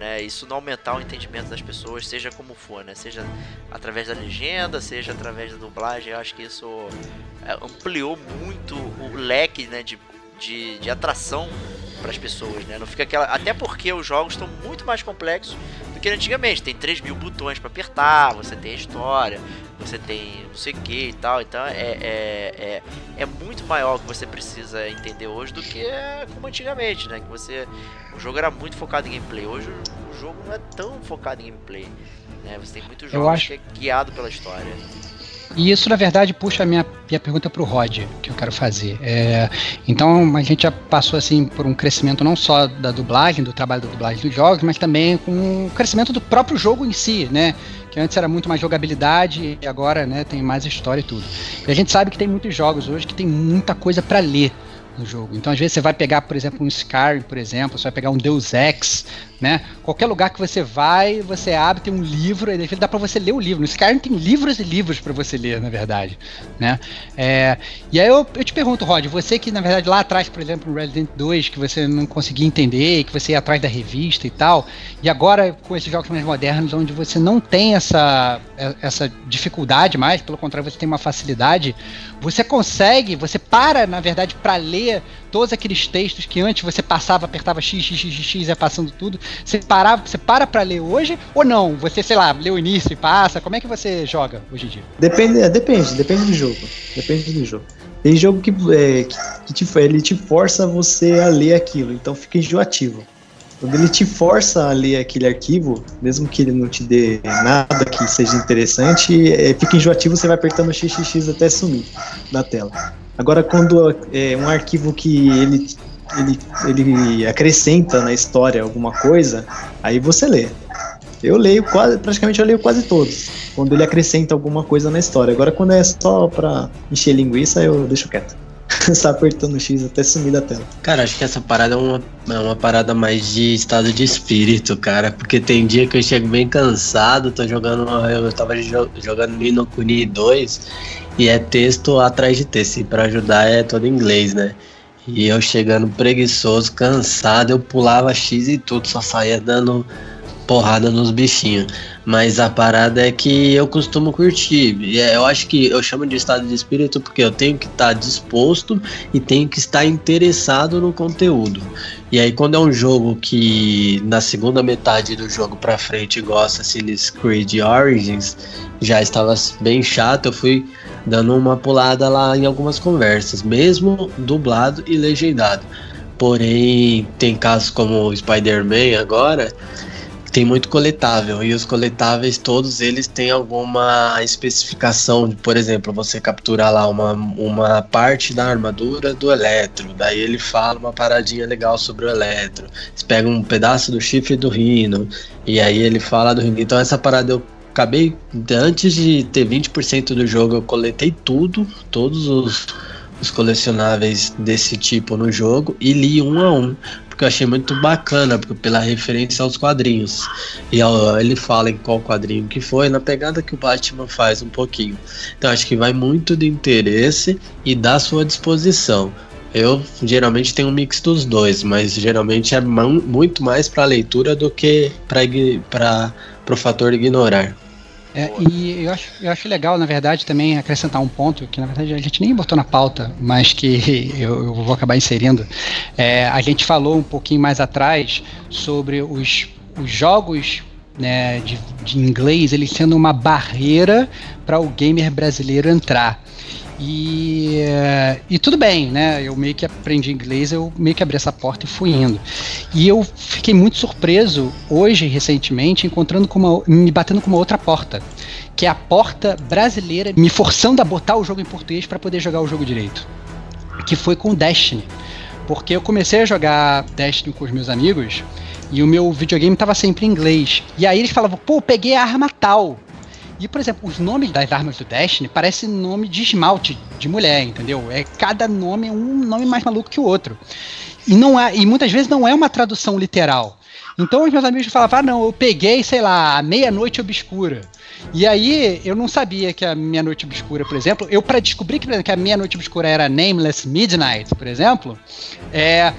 né, isso não aumentar o entendimento das pessoas, seja como for, né? Seja através da legenda, seja através da dublagem. Eu acho que isso é, ampliou muito o leque, né, de, de, de atração para as pessoas, né? Não fica aquela, até porque os jogos estão muito mais complexos do que antigamente. Tem 3 mil botões para apertar, você tem a história, você tem não sei o que e tal. Então é, é, é, é, muito maior que você precisa entender hoje do que como antigamente, né? Que você. O jogo era muito focado em gameplay. Hoje o jogo não é tão focado em gameplay. Né? Você tem muitos jogos acho... que é guiado pela história. E isso, na verdade, puxa a minha, minha pergunta para o Rod, que eu quero fazer. É, então, a gente já passou assim por um crescimento não só da dublagem, do trabalho da dublagem dos jogos, mas também com o crescimento do próprio jogo em si, né? Que antes era muito mais jogabilidade e agora, né, tem mais história e tudo. E a gente sabe que tem muitos jogos hoje que tem muita coisa para ler no jogo. Então, às vezes, você vai pegar, por exemplo, um Skyrim, por exemplo, você vai pegar um Deus Ex, né? Qualquer lugar que você vai, você abre, tem um livro, e dá para você ler o livro. No Skyrim tem livros e livros para você ler, na verdade, né? É, e aí eu, eu te pergunto, Rod, você que, na verdade, lá atrás, por exemplo, no Resident 2, que você não conseguia entender, que você ia atrás da revista e tal, e agora com esses jogos mais modernos, onde você não tem essa, essa dificuldade mais, pelo contrário, você tem uma facilidade, você consegue, você para, na verdade, para ler todos aqueles textos que antes você passava, apertava X, X, X, X, ia passando tudo. Você, parava, você para pra ler hoje ou não? Você, sei lá, lê o início e passa? Como é que você joga hoje em dia? Depende, é, depende, depende do jogo. Depende do jogo. Tem jogo que, é, que, te, ele te força você a ler aquilo, então fica enjoativo. Quando ele te força a ler aquele arquivo, mesmo que ele não te dê nada que seja interessante, é, fica enjoativo, você vai apertando XXX até sumir da tela. Agora, quando é um arquivo que ele, ele, ele acrescenta na história alguma coisa, aí você lê. Eu leio quase, praticamente eu leio quase todos. Quando ele acrescenta alguma coisa na história. Agora, quando é só pra encher linguiça, eu deixo quieto. Só apertando o X até sumir da tela. Cara, acho que essa parada é uma, é uma parada mais de estado de espírito, cara. Porque tem dia que eu chego bem cansado, tô jogando. Eu tava jogando Nino Kuni 2 e é texto atrás de texto. E pra ajudar é todo inglês, né? E eu chegando preguiçoso, cansado, eu pulava X e tudo, só saía dando porrada nos bichinhos. Mas a parada é que eu costumo curtir. É, eu acho que eu chamo de estado de espírito porque eu tenho que estar disposto e tenho que estar interessado no conteúdo. E aí quando é um jogo que na segunda metade do jogo pra frente gosta Assassin's Creed Origins, já estava bem chato, eu fui dando uma pulada lá em algumas conversas, mesmo dublado e legendado. Porém, tem casos como o Spider-Man agora, tem muito coletável e os coletáveis todos eles têm alguma especificação de, por exemplo, você capturar lá uma, uma parte da armadura do Eletro, daí ele fala uma paradinha legal sobre o Eletro. Você pega um pedaço do chifre do Rino e aí ele fala do Rino. Então essa parada eu acabei antes de ter 20% do jogo, eu coletei tudo, todos os os colecionáveis desse tipo no jogo e li um a um, porque eu achei muito bacana, pela referência aos quadrinhos. E ele fala em qual quadrinho que foi, na pegada que o Batman faz um pouquinho. Então acho que vai muito de interesse e da sua disposição. Eu geralmente tenho um mix dos dois, mas geralmente é muito mais para leitura do que para o fator ignorar. É, e eu acho, eu acho legal, na verdade, também acrescentar um ponto que, na verdade, a gente nem botou na pauta, mas que eu, eu vou acabar inserindo. É, a gente falou um pouquinho mais atrás sobre os, os jogos né, de, de inglês, eles sendo uma barreira para o gamer brasileiro entrar. E, e tudo bem, né? Eu meio que aprendi inglês, eu meio que abri essa porta e fui indo. E eu fiquei muito surpreso hoje, recentemente, encontrando com uma, me batendo com uma outra porta, que é a porta brasileira me forçando a botar o jogo em português para poder jogar o jogo direito. Que foi com Destiny. Porque eu comecei a jogar Destiny com os meus amigos e o meu videogame estava sempre em inglês. E aí eles falavam, pô, peguei a arma tal. E, por exemplo, os nomes das armas do Destiny parecem nome de esmalte de mulher, entendeu? É cada nome é um nome mais maluco que o outro. E não é, e muitas vezes não é uma tradução literal. Então os meus amigos falavam, ah, não, eu peguei, sei lá, a meia-noite obscura. E aí eu não sabia que a meia-noite obscura, por exemplo, eu para descobrir que, que a meia-noite obscura era Nameless Midnight, por exemplo, é,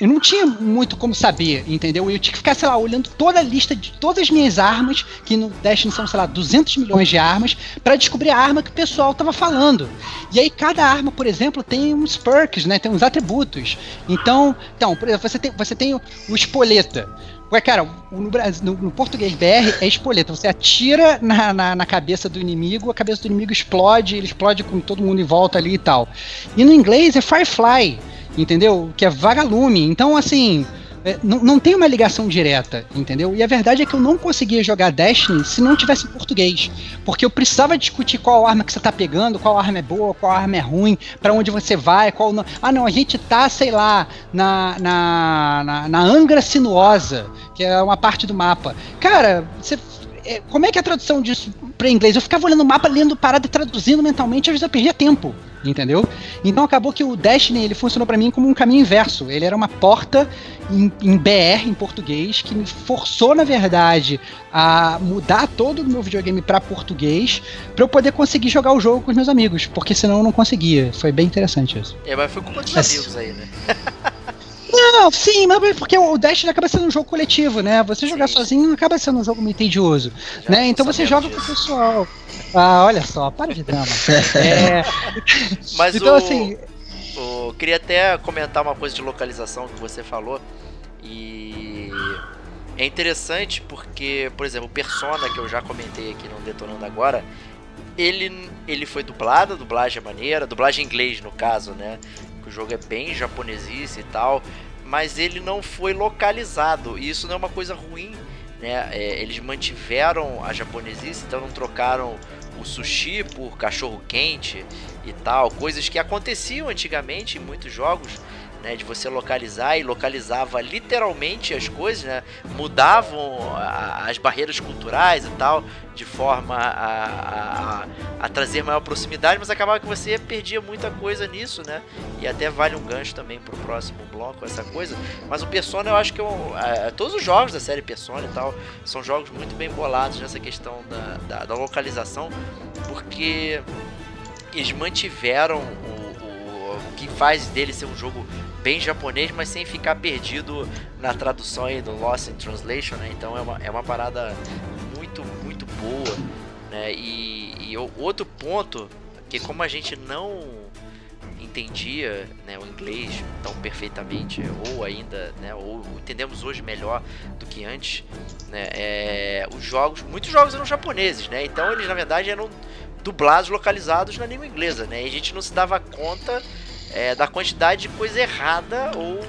eu não tinha muito como saber, entendeu? Eu tinha que ficar, sei lá, olhando toda a lista de todas as minhas armas, que no Destiny são, sei lá, 200 milhões de armas, para descobrir a arma que o pessoal tava falando. E aí cada arma, por exemplo, tem uns perks, né? Tem uns atributos. Então, então por exemplo, você tem, você tem o espoleta. Ué, cara, no, no, no, português BR é espoleta. Você atira na, na, na, cabeça do inimigo, a cabeça do inimigo explode, ele explode com todo mundo em volta ali e tal. E no inglês é Firefly entendeu? Que é vagalume. Então, assim, é, não, não tem uma ligação direta, entendeu? E a verdade é que eu não conseguia jogar Destiny se não tivesse em português. Porque eu precisava discutir qual arma que você tá pegando, qual arma é boa, qual arma é ruim, para onde você vai, qual não. Ah, não, a gente tá, sei lá, na, na, na, na Angra Sinuosa, que é uma parte do mapa. Cara, você é, como é que é a tradução disso para inglês? Eu ficava olhando o mapa, lendo parada e traduzindo mentalmente, às vezes eu perdia tempo, entendeu? Então acabou que o Destiny ele funcionou para mim como um caminho inverso. Ele era uma porta em, em, BR, em português, que me forçou, na verdade, a mudar todo o meu videogame para português, para eu poder conseguir jogar o jogo com os meus amigos, porque senão eu não conseguia. Foi bem interessante isso. É, mas foi culpa dos amigos aí, né? Não, sim, mas é porque o Destiny acaba sendo um jogo coletivo, né? Você jogar sim. sozinho acaba sendo um jogo meio tedioso, né? Então você joga disso. com o pessoal. Ah, olha só, para de drama. é... Mas então, o... assim. O... Queria até comentar uma coisa de localização que você falou. E é interessante porque, por exemplo, o Persona, que eu já comentei aqui no Detonando Agora, ele, ele foi dublado, dublagem é maneira, dublagem em inglês no caso, né? O jogo é bem japonesice e tal, mas ele não foi localizado. E isso não é uma coisa ruim, né? É, eles mantiveram a japonesice, então não trocaram o sushi por cachorro quente e tal, coisas que aconteciam antigamente em muitos jogos né, de você localizar e localizava literalmente as coisas, né, mudavam a, as barreiras culturais e tal, de forma a, a, a, trazer maior proximidade, mas acabava que você perdia muita coisa nisso, né, e até vale um gancho também pro próximo bloco essa coisa, mas o Persona eu acho que eu, é, todos os jogos da série Persona e tal são jogos muito bem bolados nessa questão da, da, da localização, porque eles mantiveram o, o, o que faz dele ser um jogo bem japonês, mas sem ficar perdido na tradução aí do Lost in Translation, né? Então é uma, é uma parada muito, muito boa, né? E, e outro ponto, que como a gente não entendia né, o inglês tão perfeitamente, ou ainda, né, ou entendemos hoje melhor do que antes, né, é, os jogos, muitos jogos eram japoneses, né, então eles na verdade eram dublados, localizados na língua inglesa, né, e a gente não se dava conta é, da quantidade de coisa errada ou,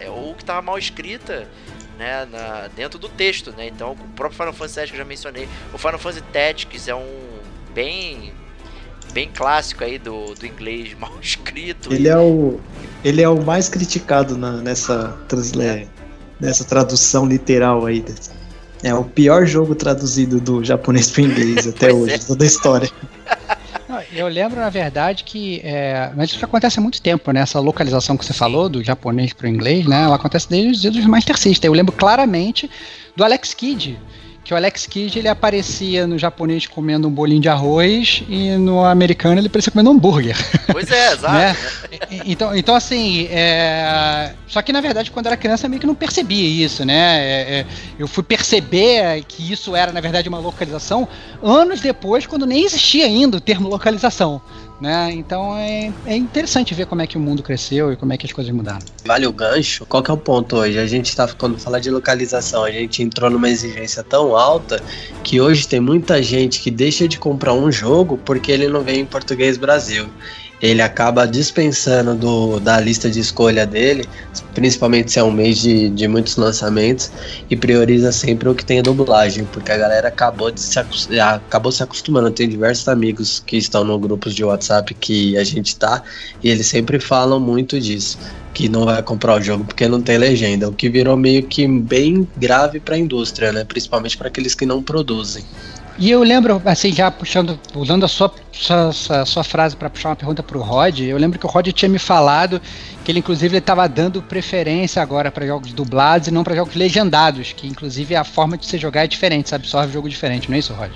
é, ou que estava mal escrita né, na, dentro do texto, né? Então, o próprio Final Fantasy VII que eu já mencionei, o Final Fantasy Tactics é um bem bem clássico aí do, do inglês mal escrito. Ele é o ele é o mais criticado na, nessa transle, nessa tradução literal aí. É o pior jogo traduzido do japonês para inglês até Pois hoje, é. toda a história. Eu lembro, na verdade, que. é, mas isso acontece há muito tempo, né? Essa localização que você falou, do japonês para o inglês, né? Ela acontece desde os dias dos Master System. Eu lembro claramente do Alex Kidd. Que o Alex Kidd ele aparecia no japonês comendo um bolinho de arroz e no americano ele parecia comendo um hambúrguer. Pois é, exato. Né? Então, então assim, é... só que na verdade quando eu era criança eu meio que não percebia isso, né? É, é, eu fui perceber que isso era na verdade uma localização anos depois, quando nem existia ainda o termo localização, né? Então é, é interessante ver como é que o mundo cresceu e como é que as coisas mudaram. Vale o gancho? Qual que é o ponto hoje? A gente tá, quando fala de localização, a gente entrou numa exigência tão alta que hoje tem muita gente que deixa de comprar um jogo porque ele não vem em português Brasil. Ele acaba dispensando do, da lista de escolha dele, principalmente se é um mês de, de muitos lançamentos, e prioriza sempre o que tem a dublagem, porque a galera acabou, de se, acabou se acostumando. Tem diversos amigos que estão no grupos de WhatsApp que a gente tá, e eles sempre falam muito disso que não vai comprar o jogo porque não tem legenda, o que virou meio que bem grave para a indústria, né? Principalmente para aqueles que não produzem. E eu lembro, assim, já puxando, usando a sua, sua, sua, frase para puxar uma pergunta para o Rod, eu lembro que o Rod tinha me falado que ele, inclusive, estava dando preferência agora para jogos dublados e não para jogos legendados, que, inclusive, a forma de você jogar é diferente, você absorve jogo diferente, não é isso, Rod?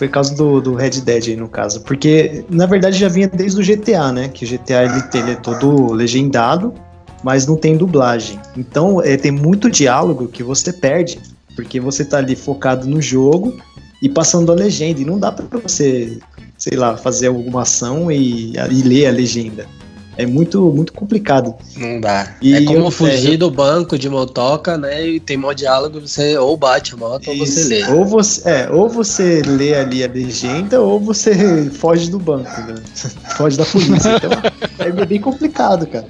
Por causa do, do Red Dead aí, no caso. Porque, na verdade, já vinha desde o GTA, né? Que o GTA ele, ele é todo legendado, mas não tem dublagem. Então, é, tem muito diálogo que você perde. Porque você tá ali focado no jogo e passando a legenda. E não dá pra você, sei lá, fazer alguma ação e, e ler a legenda. É muito, muito complicado. Não dá. E é como eu- fugir é, do banco de motoca, né? E tem mó diálogo, você ou bate a moto ou você Isso. lê. Ou você, é, ou você lê ali a legenda, ou você foge do banco, né? Foge da polícia. Então é bem complicado, cara.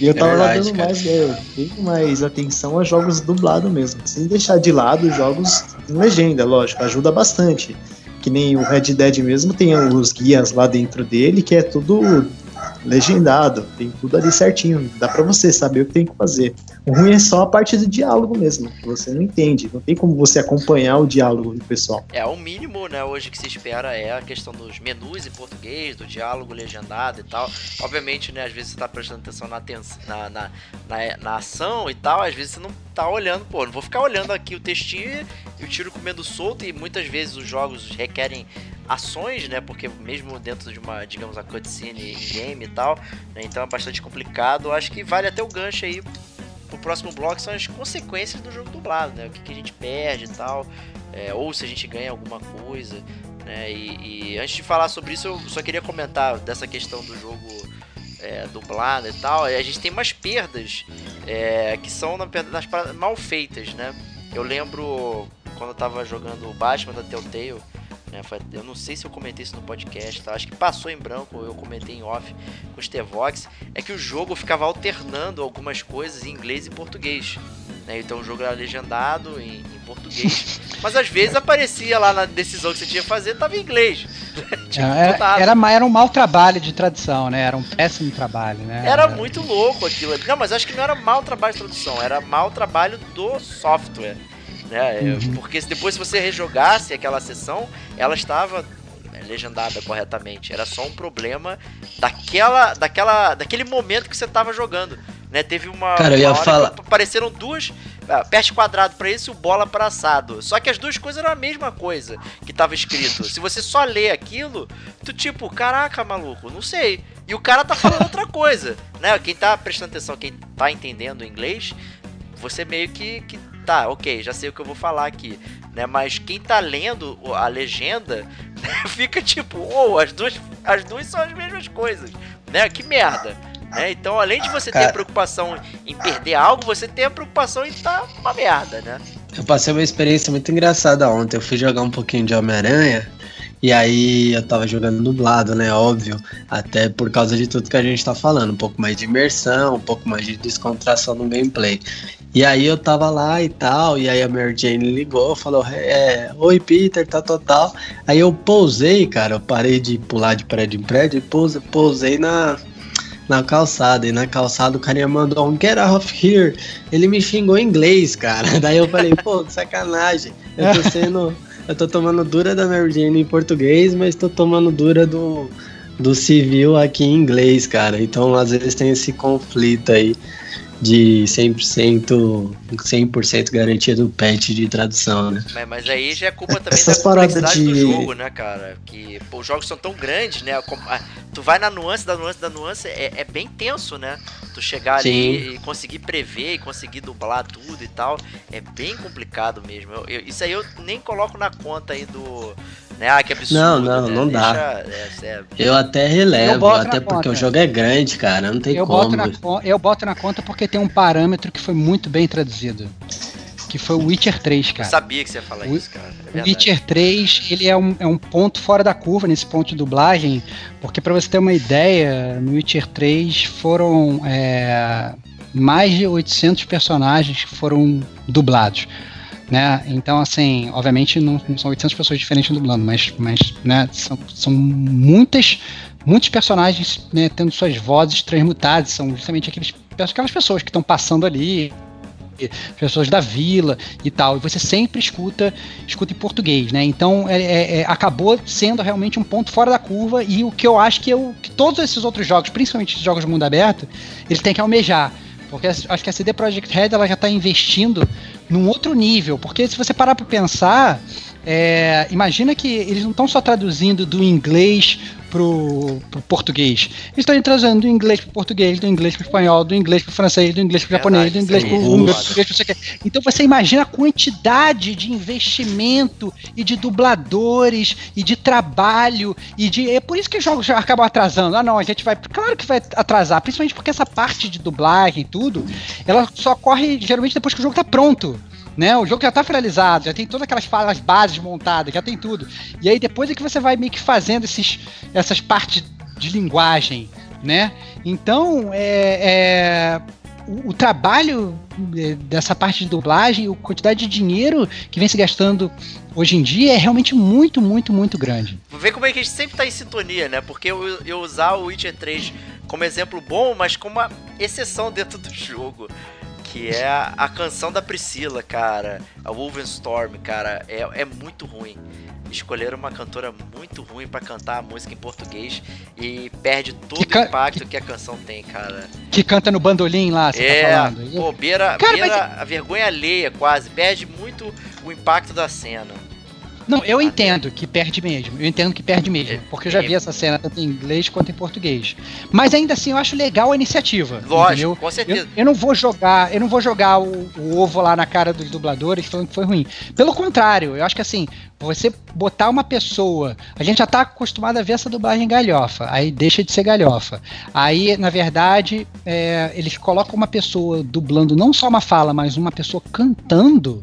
E eu É tava verdade, dando mais, é, mais atenção a jogos dublados mesmo. Sem deixar de lado os jogos em legenda, lógico, ajuda bastante. Que nem o Red Dead mesmo tem os guias lá dentro dele, que é tudo legendado, tem tudo ali certinho, dá pra você saber o que tem que fazer. O ruim é só a parte do diálogo mesmo, que você não entende, não tem como você acompanhar o diálogo do pessoal. É, o mínimo, né, hoje que se espera é a questão dos menus em português, do diálogo legendado e tal. Obviamente, né, às vezes você tá prestando atenção na, aten- na, na, na, na ação e tal, às vezes você não tá olhando, pô, não vou ficar olhando aqui o textinho e o tiro comendo solto, e muitas vezes os jogos requerem ações, né, porque mesmo dentro de uma, digamos, a cutscene game e tal, né, então é bastante complicado. Acho que vale até o gancho aí pro próximo bloco, são as consequências do jogo dublado, né, o que, que a gente perde e tal é, ou se a gente ganha alguma coisa, né? E, e antes de falar sobre isso, eu só queria comentar dessa questão do jogo é, dublado e tal. A gente tem umas perdas é, que são na, nas paradas mal feitas, né? Eu lembro quando eu tava jogando o Batman da Telltale. Né, foi- eu não sei se eu comentei isso no podcast, tá? acho que passou em branco, eu comentei em off com os T-Vox, é que o jogo ficava alternando algumas coisas em inglês e português. Né? Então o jogo era legendado em, em português, mas às vezes aparecia lá na decisão que você tinha que fazer, tava em inglês. Tipo, era, era, era um mau trabalho de tradução, né? Era um péssimo trabalho, né? Era muito louco aquilo. Não, mas acho que não era mau trabalho de tradução, era mau trabalho do software. Né? É, Uhum. Porque depois se você rejogasse aquela sessão, ela estava é, legendada corretamente. Era só um problema daquela, daquela, daquele momento que você estava jogando. Né? Teve uma, Cara, eu ia falar- apareceram duas. ah, Aperte quadrado pra isso e o bola pra assado. Só que as duas coisas eram a mesma coisa que tava escrito. Se você só lê aquilo, tu tipo, caraca, maluco, não sei. E o cara tá falando outra coisa, né? Quem tá prestando atenção, quem tá entendendo o inglês, você meio que, que tá, ok, já sei o que eu vou falar aqui, né? Mas quem tá lendo a legenda fica tipo, ou as duas, as duas são as mesmas coisas, né? Que merda. Né? Então, além de você ter a Cara. preocupação em perder algo, você tem a preocupação em estar uma merda, né? Eu passei uma experiência muito engraçada ontem. Eu fui jogar um pouquinho de Homem-Aranha. E aí eu tava jogando dublado, né? Óbvio. Até por causa de tudo que a gente tá falando. Um pouco mais de imersão, um pouco mais de descontração no gameplay. E aí eu tava lá e tal, e aí a Mary Jane ligou, falou, é, oi Peter, tá total. Aí eu pousei, cara, eu parei de pular de prédio em prédio e pousei, pousei na, na calçada. E na calçada o carinha mandou um get off here. Ele me xingou em inglês, cara. Daí eu falei, pô, que sacanagem. Eu tô sendo. Eu tô tomando dura da Mary Jane em português, mas tô tomando dura do, do civil aqui em inglês, cara. Então às vezes tem esse conflito aí de 100%, 100% garantia do patch de tradução, né? Mas, mas aí já é culpa também Essas da complexidade do de- jogo, né, cara? Que pô, os jogos são tão grandes, né? Tu vai na nuance da nuance da nuance, é, é bem tenso, né? Tu chegar ali e conseguir prever e conseguir dublar tudo e tal, é bem complicado mesmo. Eu- eu- isso aí eu nem coloco na conta aí do. Né? Ah, que absurdo. Não, não, né? não dá. Deixa- é, sério. Eu até relevo, Eu até porque conta. o jogo é grande, cara. Não tem Eu como. boto, na, eu boto na conta porque tem um parâmetro que foi muito bem traduzido. Que foi o Witcher 3, Eu cara. sabia que você ia falar O- isso, cara. É O. Witcher 3, ele é um, é um ponto fora da curva nesse ponto de dublagem, porque pra você ter uma ideia, no Witcher 3 foram é, mais de 800 personagens que foram dublados. Né? Então, assim, obviamente não, não são 800 pessoas diferentes dublando, mas, mas né, são, são muitas, muitos personagens né, tendo suas vozes transmutadas, são justamente aqueles, aquelas pessoas que estão passando ali, pessoas da vila e tal. E você sempre escuta, escuta em português, né? Então é, é- é- acabou sendo realmente um ponto fora da curva e o que eu acho que, eu, que todos esses outros jogos, principalmente os jogos de mundo aberto, eles têm que almejar. Porque acho que a CD Projekt Red ela já está investindo num outro nível. Porque se você parar para pensar, é, imagina que eles não estão só traduzindo do inglês pro, pro português. Eles estão traduzindo do inglês pro português, do inglês pro espanhol, do inglês pro francês, do inglês pro japonês, do inglês pro húngaro, do inglês pro quê. Então você imagina a quantidade de investimento e de dubladores e de trabalho e de. É por isso que os jogos já acabam atrasando. Ah, não, a gente vai. Claro que vai atrasar, principalmente porque essa parte de dublagem e tudo, ela só corre geralmente depois que o jogo tá pronto. Né? O jogo já tá finalizado, já tem todas aquelas falas bases montadas, já tem tudo. E aí depois é que você vai meio que fazendo esses, essas partes de linguagem, né? Então, é, é, o, o trabalho é, dessa parte de dublagem, a quantidade de dinheiro que vem se gastando hoje em dia é realmente muito, muito, muito grande. Ver como é que a gente sempre tá em sintonia, né? Porque eu, eu usar o Witcher 3 como exemplo bom, mas como uma exceção dentro do jogo. Que é a, a canção da Priscila, cara. A Wolfenstorm, cara. É, é muito ruim. Escolheram uma cantora muito ruim pra cantar a música em português e perde todo Que ca- o impacto que... a canção tem, cara. Que canta no bandolim lá, você é, tá falando. pô, beira, Cara, beira a vergonha alheia quase. Perde muito o impacto da cena. Não, eu entendo que perde mesmo. Eu entendo que perde mesmo. Porque eu já É. vi essa cena tanto em inglês quanto em português. Mas ainda assim eu acho legal a iniciativa. Lógico, entendeu? com certeza. Eu, eu não vou jogar, eu não vou jogar o, o ovo lá na cara dos dubladores falando que foi ruim. Pelo contrário, eu acho que assim, você botar uma pessoa, a gente já tá acostumado a ver essa dublagem galhofa, aí deixa de ser galhofa. Aí, na verdade, é, eles colocam uma pessoa dublando não só uma fala, mas uma pessoa cantando,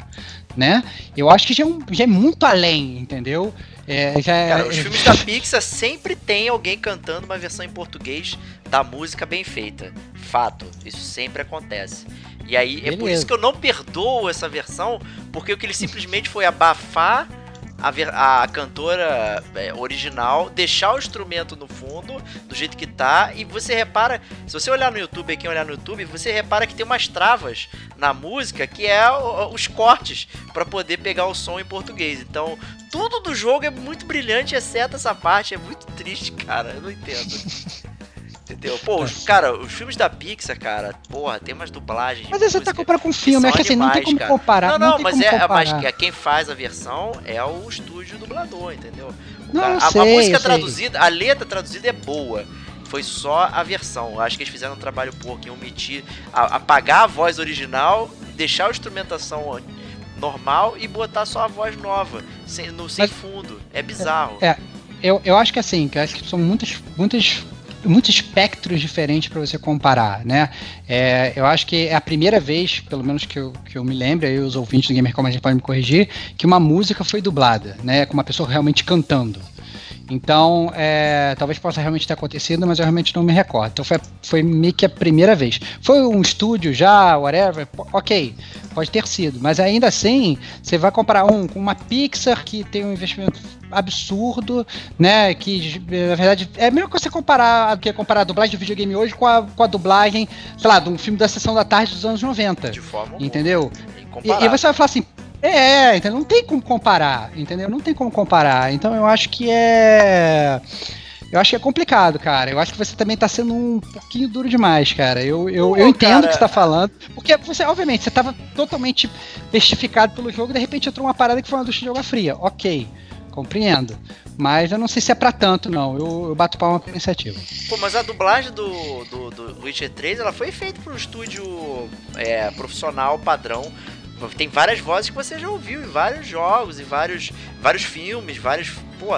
né? Eu acho que já é, um- já é muito além, entendeu? É, já é- Cara, os filmes da Pixar sempre tem alguém cantando uma versão em português da música bem feita. Fato, isso sempre acontece. E aí é por Beleza. isso que eu não perdoo essa versão, porque o que ele simplesmente foi abafar a, a cantora é, original, deixar o instrumento no fundo, do jeito que tá, e você repara, se você olhar no YouTube, quem olhar no YouTube, você repara que tem umas travas na música que é o- os cortes para poder pegar o som em português. Então, tudo do jogo é muito brilhante, exceto essa parte. É muito triste, cara. Eu não entendo. Entendeu? Pô, os, cara, os filmes da Pixar, cara, porra, tem umas dublagens. Mas você tá música comparando com filme, é que assim, não tem como cara. comparar. Não, não, tem mas como é, comparar. mas que- quem faz a versão é o estúdio dublador, entendeu? Não, cara- eu a, a sei, música sei. traduzida, a letra traduzida é boa. Foi só a versão. Eu acho que eles fizeram um trabalho porco em omitir, a- apagar a voz original, deixar a instrumentação normal e botar só a voz nova, sem, no, sem Mas- fundo. É bizarro. É, Eu, eu acho que assim, que acho que são muitas, muitas muitos espectros diferentes para você comparar, né? É, eu acho que é a primeira vez, pelo menos que eu, que eu me lembro, aí os ouvintes do Gamer Como a gente pode me corrigir, que uma música foi dublada, né? Com uma pessoa realmente cantando. Então, é, talvez possa realmente ter acontecido, mas eu realmente não me recordo. Então foi, foi meio que a primeira vez. Foi um estúdio já, whatever, ok, pode ter sido. Mas ainda assim, você vai comparar um com uma Pixar que tem um investimento absurdo, né? Que na verdade é a mesma coisa você comparar que comparar a dublagem do videogame hoje com a, com a dublagem, sei lá, de um filme da sessão da tarde dos anos 90. De forma Entendeu? E, e você vai falar assim, é, entendeu? Não tem como comparar, entendeu? Não tem como comparar. Então eu acho que é. Eu acho que é complicado, cara. Eu acho que você também tá sendo um pouquinho duro demais, cara. Eu, eu, Pô, eu entendo cara. o que você tá falando. Porque você, obviamente, você tava totalmente testificado pelo jogo, de repente entrou uma parada que foi uma ducha de água fria. Ok, compreendo. Mas eu não sei se é pra tanto, não. Eu, eu bato palma pra iniciativa. Pô, mas a dublagem do, do, do Witcher 3, ela foi feita por um estúdio é, profissional, padrão. Tem várias vozes que você já ouviu em vários jogos, em vários, vários filmes, vários... Pô,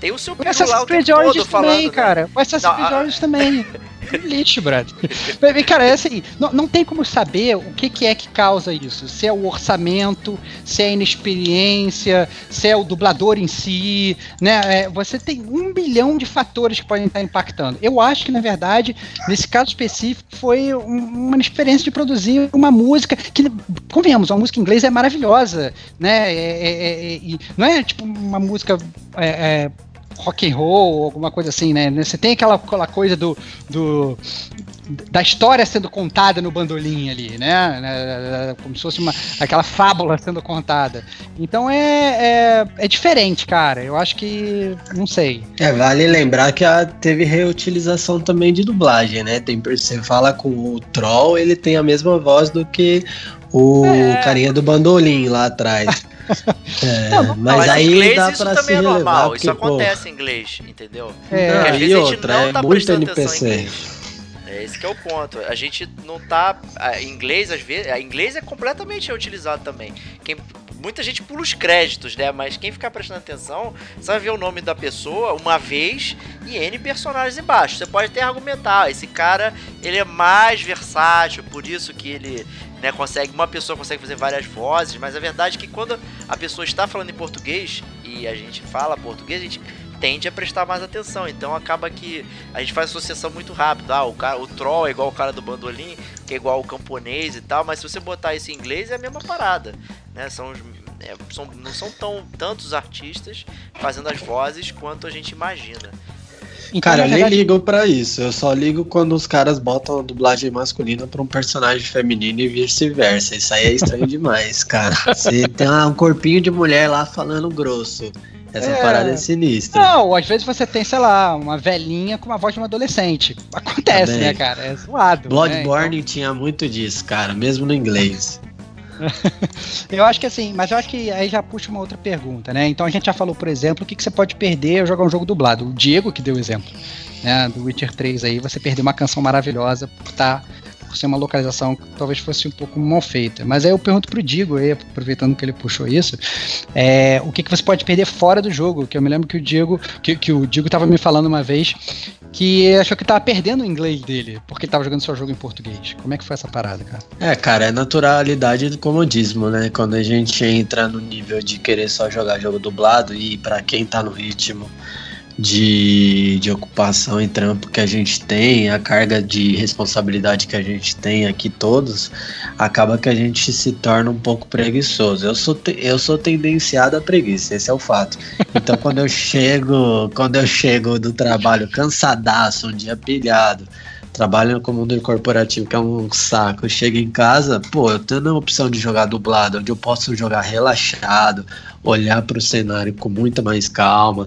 tem o seu peru lá o tempo todo falando, também, né? cara. O Assassin's Creed Origins também. Lixo, brother. Mas, Cara, é assim, não, não tem como saber o que, que é que causa isso. Se é o orçamento, se é a inexperiência, se é o dublador em si, né? É, você tem um bilhão de fatores que podem estar impactando. Eu acho que, na verdade, nesse caso específico, foi um- uma experiência de produzir uma música que, convenhamos, uma música em inglês é maravilhosa, né? É- é- é- é- não é tipo uma música é, é, rock and roll alguma coisa assim, né? Você tem aquela, aquela coisa do, do da história sendo contada no bandolim ali, né? né, Como se fosse uma, aquela fábula sendo contada. Então é, é, é diferente, cara. Eu acho que não sei. É, vale lembrar que a, teve reutilização também de dublagem, né? Tem, você fala com o Troll, ele tem a mesma voz do que o É. carinha do bandolim lá atrás. É, Não, mas, Mas aí em inglês dá isso pra se também é relevar, normal, porque, isso pô, acontece em inglês, entendeu? É, Porque às vezes a gente outra, não é tá muito prestando atenção em NPC. inglês. É esse que é o ponto. A gente não tá. a- inglês, às vezes. A inglês é completamente utilizado também. Quem, muita gente pula os créditos, né? Mas quem ficar prestando atenção, você vai ver o nome da pessoa uma vez e N personagens embaixo. Você pode até argumentar, esse cara ele é mais versátil, por isso que ele né, consegue. Uma pessoa consegue fazer várias vozes, mas a verdade é que quando a pessoa está falando em português e a gente fala português, a gente tende a prestar mais atenção. Então acaba que a gente faz associação muito rápido. Ah, o, cara, o troll é igual o cara do bandolim, que é igual o camponês e tal, mas se você botar isso em inglês é a mesma parada. Né? São, é, são- não são tão tantos artistas fazendo as vozes quanto a gente imagina. Então, Cara, eu nem verdade, ligo pra isso. Eu só ligo quando os caras botam a dublagem masculina pra um personagem feminino e vice-versa. Isso aí é estranho demais, cara. Você tem um corpinho de mulher lá falando grosso. Essa É. parada é sinistra. Não, às vezes você tem, sei lá, uma velhinha com uma voz de uma adolescente. Acontece, Também. né, cara? É zoado. né? Bloodborne tinha muito disso, cara, mesmo no inglês. Eu acho que assim, mas eu acho que aí já puxa uma outra pergunta, né? Então a gente já falou, por exemplo, o que, que você pode perder ao jogar um jogo dublado. O Diego que deu o exemplo, né? Do Witcher 3 aí, você perdeu uma canção maravilhosa por estar. Por ser uma localização que talvez fosse um pouco mal feita. Mas aí eu pergunto pro Digo, aí, aproveitando que ele puxou isso, é, o que, que você pode perder fora do jogo? Que eu me lembro que o Diego, que, que o Diego tava me falando uma vez que achou que tava perdendo o inglês dele, porque ele tava jogando seu jogo em português. Como é que foi essa parada, cara? É, cara, é naturalidade do comodismo, né? Quando a gente entra no nível de querer só jogar jogo dublado e pra quem tá no ritmo de, de ocupação e trampo que a gente tem, a carga de responsabilidade que a gente tem aqui todos, acaba que a gente se torna um pouco preguiçoso. Eu sou, te- eu sou tendenciado à preguiça, esse é o fato. Então quando eu chego, quando eu chego do trabalho cansadaço, um dia pilhado, trabalho com o mundo corporativo, que é um saco. Chego em casa, pô, eu tendo a opção de jogar dublado, onde eu posso jogar relaxado, olhar para o cenário com muita mais calma,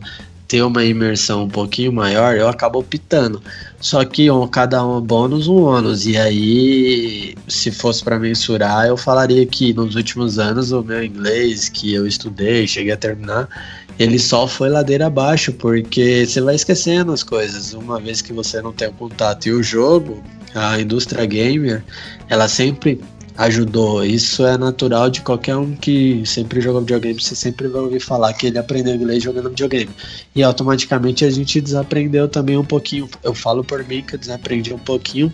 ter uma imersão um pouquinho maior, eu acabo optando. Só que um, cada um bônus, um ônus. E aí, se fosse para mensurar, eu falaria que nos últimos anos o meu inglês que eu estudei, cheguei a terminar, ele só foi ladeira abaixo, porque você vai esquecendo as coisas. Uma vez que você não tem o contato e o jogo, a indústria gamer, ela sempre ajudou. Isso é natural de qualquer um que sempre jogou videogame. Você sempre vai ouvir falar que ele aprendeu inglês jogando videogame. E automaticamente a gente desaprendeu também um pouquinho. Eu falo por mim que eu desaprendi um pouquinho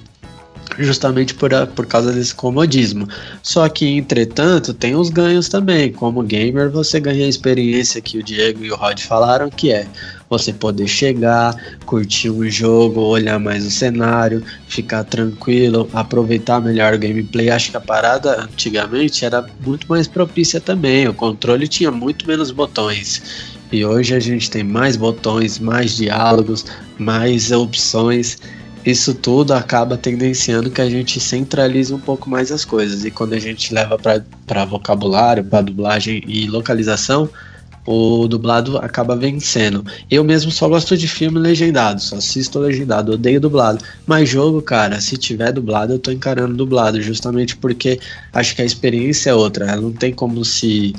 justamente por, a, por causa desse comodismo. Só que, entretanto, tem os ganhos também. Como gamer, você ganha a experiência que o Diego e o Rod falaram, que é você poder chegar, curtir um jogo, olhar mais o cenário, ficar tranquilo, aproveitar melhor o gameplay. Acho que a parada antigamente era muito mais propícia também. O controle tinha muito menos botões. E hoje a gente tem mais botões, mais diálogos, mais opções isso tudo acaba tendenciando que a gente centralize um pouco mais as coisas. E quando a gente leva para vocabulário, para dublagem e localização, o dublado acaba vencendo. Eu mesmo só gosto de filme legendado, só assisto legendado, odeio dublado. Mas jogo, cara, se tiver dublado, eu tô encarando dublado, justamente porque acho que a experiência é outra. Ela não tem como se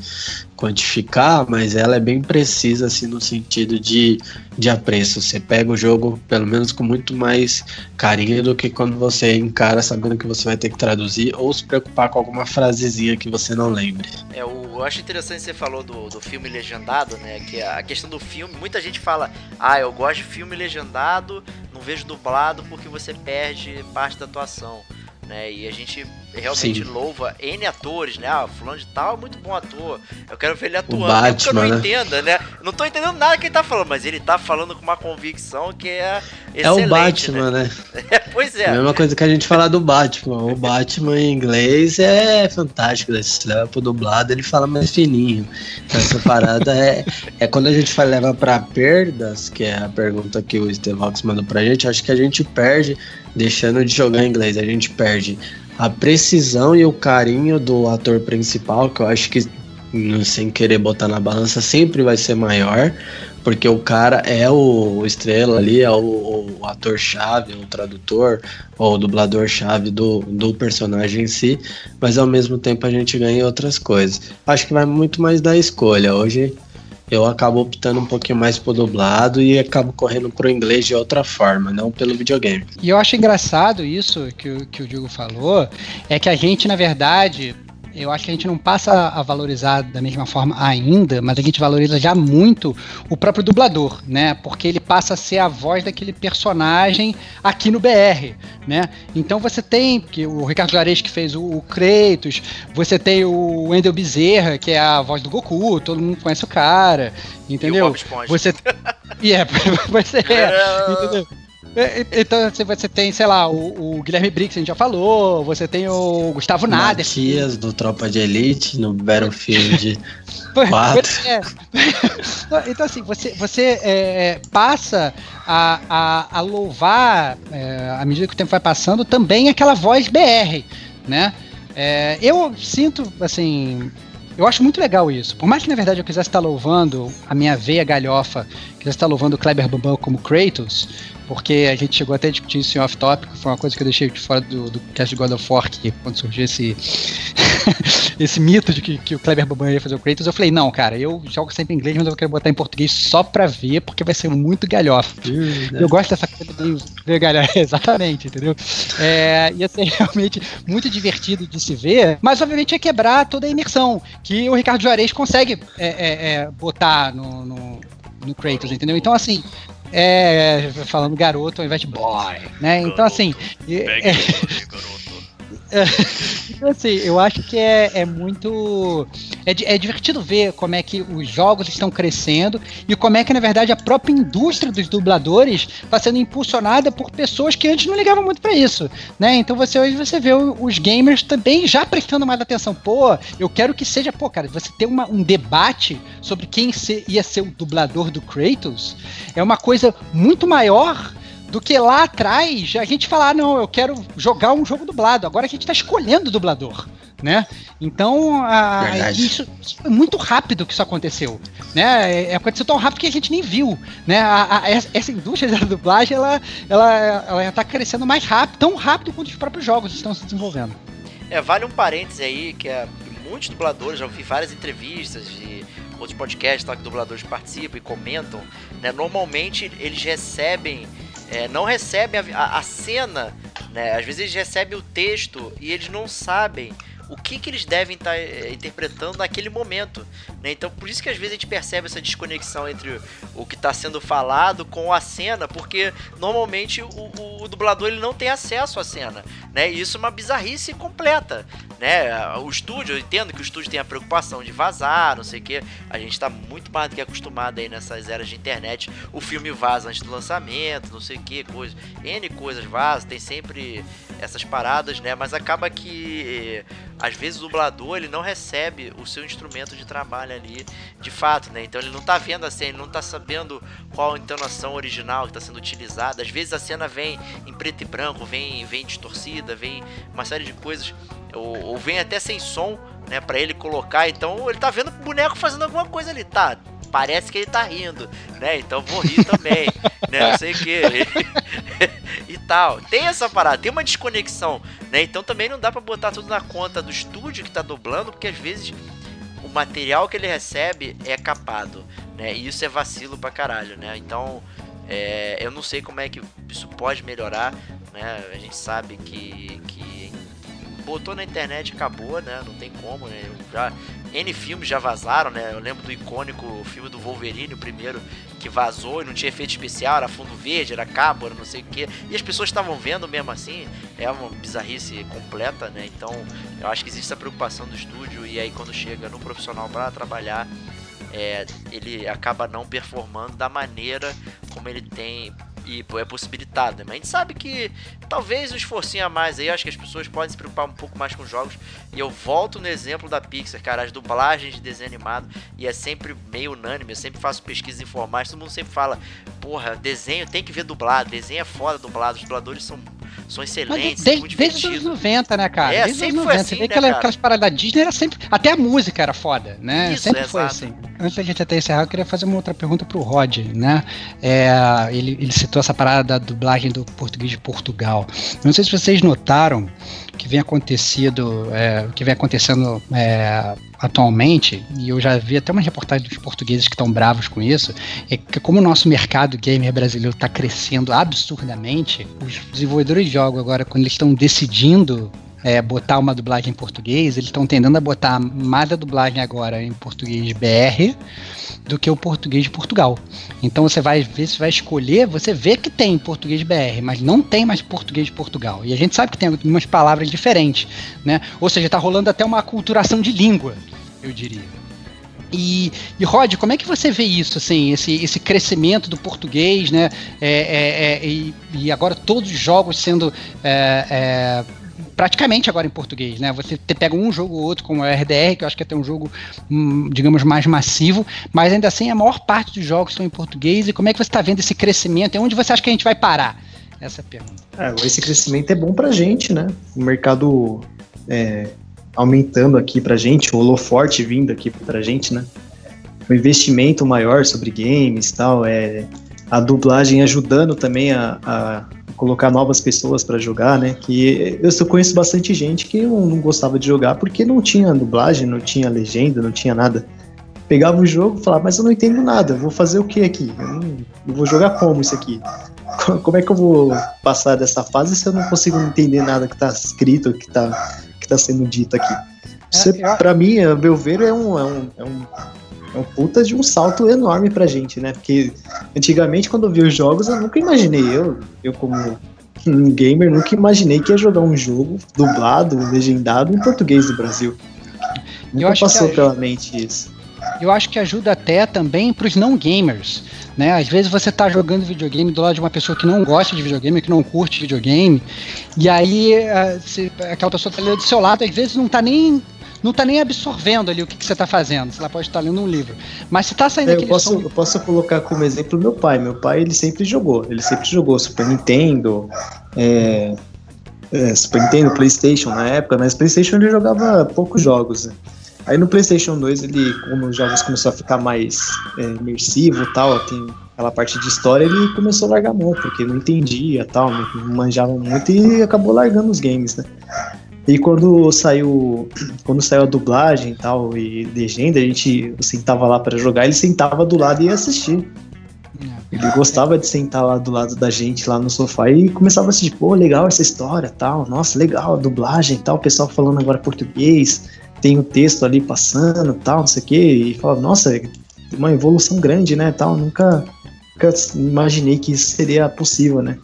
quantificar, mas ela é bem precisa assim no sentido de, de apreço. Você pega o jogo pelo menos com muito mais carinho do que quando você encara sabendo que você vai ter que traduzir ou se preocupar com alguma frasezinha que você não lembre. É, eu acho interessante você falou do, do filme legendado, né? Que a questão do filme, muita gente fala, ah, eu gosto de filme legendado, não vejo dublado porque você perde parte da atuação né? E a gente realmente Sim. louva N atores, né? Ah, fulano de tal é muito bom ator. Eu quero ver ele atuando. O Batman, que eu não né? entenda, né? Não tô entendendo nada que ele tá falando, mas ele tá falando com uma convicção que é É o Batman, né? né? Pois é. A mesma coisa que a gente fala do Batman. O Batman em inglês é fantástico. Se leva pro dublado, ele fala mais fininho. Então, essa parada é, é quando a gente vai levar pra perdas, que é a pergunta que o Stevox mandou pra gente, acho que a gente perde deixando de jogar em inglês. A gente perde a precisão e o carinho do ator principal, que eu acho que, sem querer botar na balança, sempre vai ser maior, porque o cara é o estrela ali, é o, o ator-chave, o tradutor, ou o dublador-chave do, do personagem em si, mas ao mesmo tempo a gente ganha outras coisas. Acho que vai muito mais da escolha. Hoje eu acabo optando um pouquinho mais pro dublado e acabo correndo pro inglês de outra forma, não pelo videogame. E eu acho engraçado isso que, que o Diego falou, é que a gente, na verdade, eu acho que a gente não passa a valorizar da mesma forma ainda, mas a gente valoriza já muito o próprio dublador, né? Porque ele passa a ser a voz daquele personagem aqui no BR, né? Então você tem que o Ricardo Juarez que fez o, o Kratos, você tem o Wendel Bezerra, que é a voz do Goku, todo mundo conhece o cara, entendeu? E o você e é, você é, entendeu? É, é, então você tem, sei lá, o, o, Guilherme Briggs, a gente já falou, você tem o Gustavo Nader. Matias, do Tropa de Elite, no Battlefield 4. É. Então, assim, você, você é, passa a, a, a louvar, é, à medida que o tempo vai passando, também aquela voz BR, né? É, eu sinto, assim, eu acho muito legal isso. Por mais que na verdade eu quisesse estar louvando a minha veia galhofa, quisesse estar louvando o Kleber Bambam como Kratos, porque a gente chegou até a discutir isso em off-topic, foi uma coisa que eu deixei de fora do, do cast de God of War, que quando surgiu esse, esse mito de que, que o Kleber Bambam ia fazer o Kratos, eu falei, não, cara, eu jogo sempre em inglês, mas eu quero botar em português só pra ver, porque vai ser muito galhofa. Eu gosto dessa coisa galhofa, exatamente, entendeu? É, ia ser realmente muito divertido de se ver, mas obviamente ia quebrar toda a imersão que o Ricardo Juarez consegue é, é, é botar no, no no Kratos, entendeu? Então, assim, é, falando garoto ao invés de boy, né? Então, assim. É, então, assim, eu acho que é, é muito. É, é, divertido ver como é que os jogos estão crescendo e como é que, na verdade, a própria indústria dos dubladores está sendo impulsionada por pessoas que antes não ligavam muito para isso. Né? Então você hoje você vê os gamers também já prestando mais atenção. Pô, eu quero que seja, pô, cara, você ter uma, um debate sobre quem ser, ia ser o dublador do Kratos é uma coisa muito maior do que lá atrás a gente falar, não, eu quero jogar um jogo dublado. Agora a gente está escolhendo o dublador, né? Então, a, isso, isso, foi muito rápido que isso aconteceu, né? É, é, aconteceu tão rápido que a gente nem viu, né? A, a, essa indústria da dublagem, ela, ela, ela está crescendo mais rápido, tão rápido quanto os próprios jogos estão se desenvolvendo. É, vale um parêntese aí, que é muitos dubladores, já ouvi várias entrevistas de outros podcasts tá, que dubladores participam e comentam, né? Normalmente eles recebem é, não recebem a, a, a, cena, né? Às vezes eles recebem o texto e eles não sabem o que, que eles devem estar tá, é, interpretando naquele momento. Né? Então, por isso que às vezes a gente percebe essa desconexão entre o que está sendo falado com a cena, porque normalmente o, o, o, dublador ele não tem acesso à cena. Né? E isso é uma bizarrice completa. Né? O estúdio, eu entendo que o estúdio tem a preocupação de vazar, não sei o que. A gente está muito mais do que acostumado aí nessas eras de internet. O filme vaza antes do lançamento, não sei o que, coisa. N coisas vazam, tem sempre essas paradas, né? Mas acaba que às vezes o dublador ele não recebe o seu instrumento de trabalho ali de fato, né? Então ele não tá vendo a cena, ele não tá sabendo qual a entonação original que está sendo utilizada. Às vezes a cena vem em preto e branco, vem, vem distorcida, vem uma série de coisas, ou, ou vem até sem som, né? Para ele colocar. Então ele tá vendo o boneco fazendo alguma coisa ali, tá? Parece que ele tá rindo, né? Então vou rir também, né? Não sei o que. e tal. Tem essa parada, tem uma desconexão, né? Então também não dá para botar tudo na conta do estúdio que tá dublando, porque às vezes o material que ele recebe é capado, né? E isso é vacilo pra caralho, né? Então, é, eu não sei como é que isso pode melhorar, né? A gente sabe que, que botou na internet acabou, né? Não tem como, né? Já N filmes já vazaram, né? Eu lembro do icônico filme do Wolverine, o primeiro que vazou e não tinha efeito especial, era fundo verde, era cabo, era não sei o que. E as pessoas estavam vendo mesmo assim. É uma bizarrice completa, né? Então eu acho que existe essa preocupação do estúdio e aí quando chega no profissional para trabalhar, é, ele acaba não performando da maneira como ele tem e é possibilitado, né? Mas a gente sabe que talvez um esforcinho a mais aí, acho que as pessoas podem se preocupar um pouco mais com jogos. E eu volto no exemplo da Pixar, cara, as dublagens de desenho animado, e é sempre meio unânime, eu sempre faço pesquisas informais, todo mundo sempre fala, porra, desenho tem que ver dublado, desenho é foda dublado, os dubladores são são excelentes, Mas desde, desde os anos 90, né, cara? É, desde sempre os foi 90. assim, Você vê né, aquela, aquelas paradas da Disney, era sempre. Até a música era foda, né? Isso, sempre foi exato. assim. Antes da gente até encerrar, eu queria fazer uma outra pergunta pro Rod, né? É, ele, ele citou essa parada da dublagem do português de Portugal. Não sei se vocês notaram que vem acontecido, é, que vem acontecendo é, atualmente, e eu já vi até uma reportagem dos portugueses que estão bravos com isso, é que como o nosso mercado gamer brasileiro está crescendo absurdamente, os desenvolvedores de jogos agora, quando eles estão decidindo é, botar uma dublagem em português, eles estão tendendo a botar mais a dublagem agora em português BR do que o português de Portugal. Então você vai ver, você vai escolher, você vê que tem português BR, mas não tem mais português de Portugal. E a gente sabe que tem algumas palavras diferentes, né? Ou seja, está rolando até uma aculturação de língua, eu diria. E, e Rod, como é que você vê isso, assim, esse, esse crescimento do português, né? É, é, é, e, e agora todos os jogos sendo é, é, praticamente agora em português, né? Você te- pega um jogo ou outro, como o RDR, que eu acho que é até um jogo, hum, digamos, mais massivo, mas ainda assim a maior parte dos jogos estão em português. E como é que você está vendo esse crescimento? E onde você acha que a gente vai parar? Essa é pergunta. É, esse crescimento é bom pra gente, né? O mercado é, aumentando aqui pra gente, o holoforte vindo aqui pra gente, né? O investimento maior sobre games e tal, é, a dublagem ajudando também a, a colocar novas pessoas pra jogar, né? Que eu só conheço bastante gente que não não gostava de jogar porque não tinha dublagem, não tinha legenda, não tinha nada. Pegava o jogo e falava, mas eu não entendo nada, eu vou fazer o que aqui? Eu, não, eu vou jogar como isso aqui? como é que eu vou passar dessa fase se eu não consigo entender nada que tá escrito, que tá, que tá sendo dito aqui? Isso, É, eu- pra mim, a meu ver, é um, é, um, é, um, é um puta de um salto enorme pra gente, né? Porque antigamente, quando eu vi os jogos, eu nunca imaginei, eu, eu como um gamer, nunca imaginei que ia jogar um jogo dublado, legendado em português do Brasil. Nunca passou a- pela mente isso. Eu acho que ajuda até também para os não gamers. Né? Às vezes você tá jogando videogame do lado de uma pessoa que não gosta de videogame, que não curte videogame, e aí eh, se- aquela pessoa tá ali do seu lado, às vezes não tá nem não tá nem absorvendo ali o que, que você tá fazendo. Ela pode estar lendo um livro. Mas se tá saindo É, eu, posso, som. eu posso colocar como exemplo meu pai. Meu pai, ele sempre jogou. Ele sempre jogou Super Nintendo, é, é, Super Nintendo, Playstation na época, mas Playstation ele jogava poucos jogos. né? Aí no Playstation 2, ele, como os jogos começou a ficar mais é, imersivo e tal, tem aquela parte de história, ele começou a largar a mão, porque não entendia tal, não manjava muito e acabou largando os games, né? E quando saiu, quando saiu a dublagem e tal, e legenda, a gente sentava lá para jogar, ele sentava do lado e ia assistir. Ele gostava de sentar lá do lado da gente, lá no sofá, e começava a assistir, pô, legal essa história, tal, nossa, legal, a dublagem, tal, o pessoal falando agora português, tem o texto ali passando, tal, não sei o quê, e falava, nossa, uma evolução grande, né, tal, nunca, nunca imaginei que isso seria possível, né.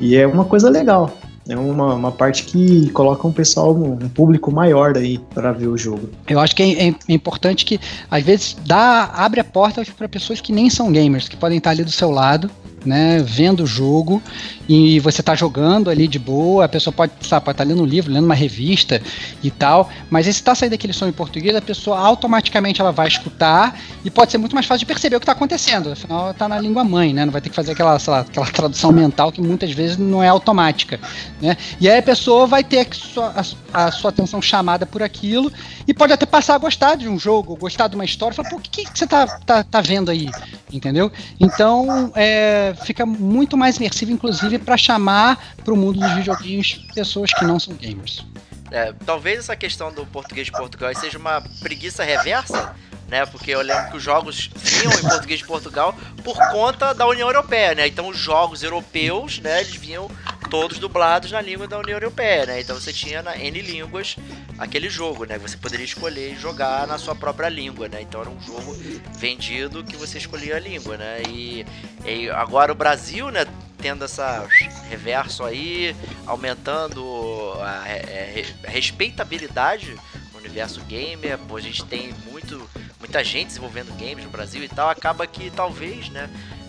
E é uma coisa legal, é uma, uma parte que coloca um pessoal, um público maior aí para ver o jogo. Eu acho que é, é, importante que, às vezes, dá, abre a porta para pessoas que nem são gamers, que podem estar ali do seu lado né, vendo o jogo e você está jogando ali de boa, a pessoa pode, estar tá lendo um livro, lendo uma revista e tal, mas se está saindo aquele som em português, a pessoa automaticamente ela vai escutar e pode ser muito mais fácil de perceber o que está acontecendo, afinal está na língua mãe, né, não vai ter que fazer aquela, lá, aquela tradução mental que muitas vezes não é automática, né, e aí a pessoa vai ter a a, sua atenção chamada por aquilo e pode até passar a gostar de um jogo, gostar de uma história, falar, pô, o que, que você está tá, tá vendo aí, entendeu? Então, é, fica muito mais imersivo, inclusive, para chamar para o mundo dos videogames pessoas que não são gamers. É, talvez essa questão do português de Portugal seja uma preguiça reversa, né? Porque eu lembro que os jogos vinham em português de Portugal por conta da União Europeia, né? Então os jogos europeus, né, eles vinham todos dublados na língua da União Europeia, né? Então você tinha na N línguas aquele jogo, né? Você poderia escolher jogar na sua própria língua, né? Então era um jogo vendido que você escolhia a língua, né? E, e agora o Brasil, né? Tendo essa reverso aí, aumentando a, a respeitabilidade no universo gamer, a gente tem muito, muita gente desenvolvendo games no Brasil e tal, acaba que talvez, né?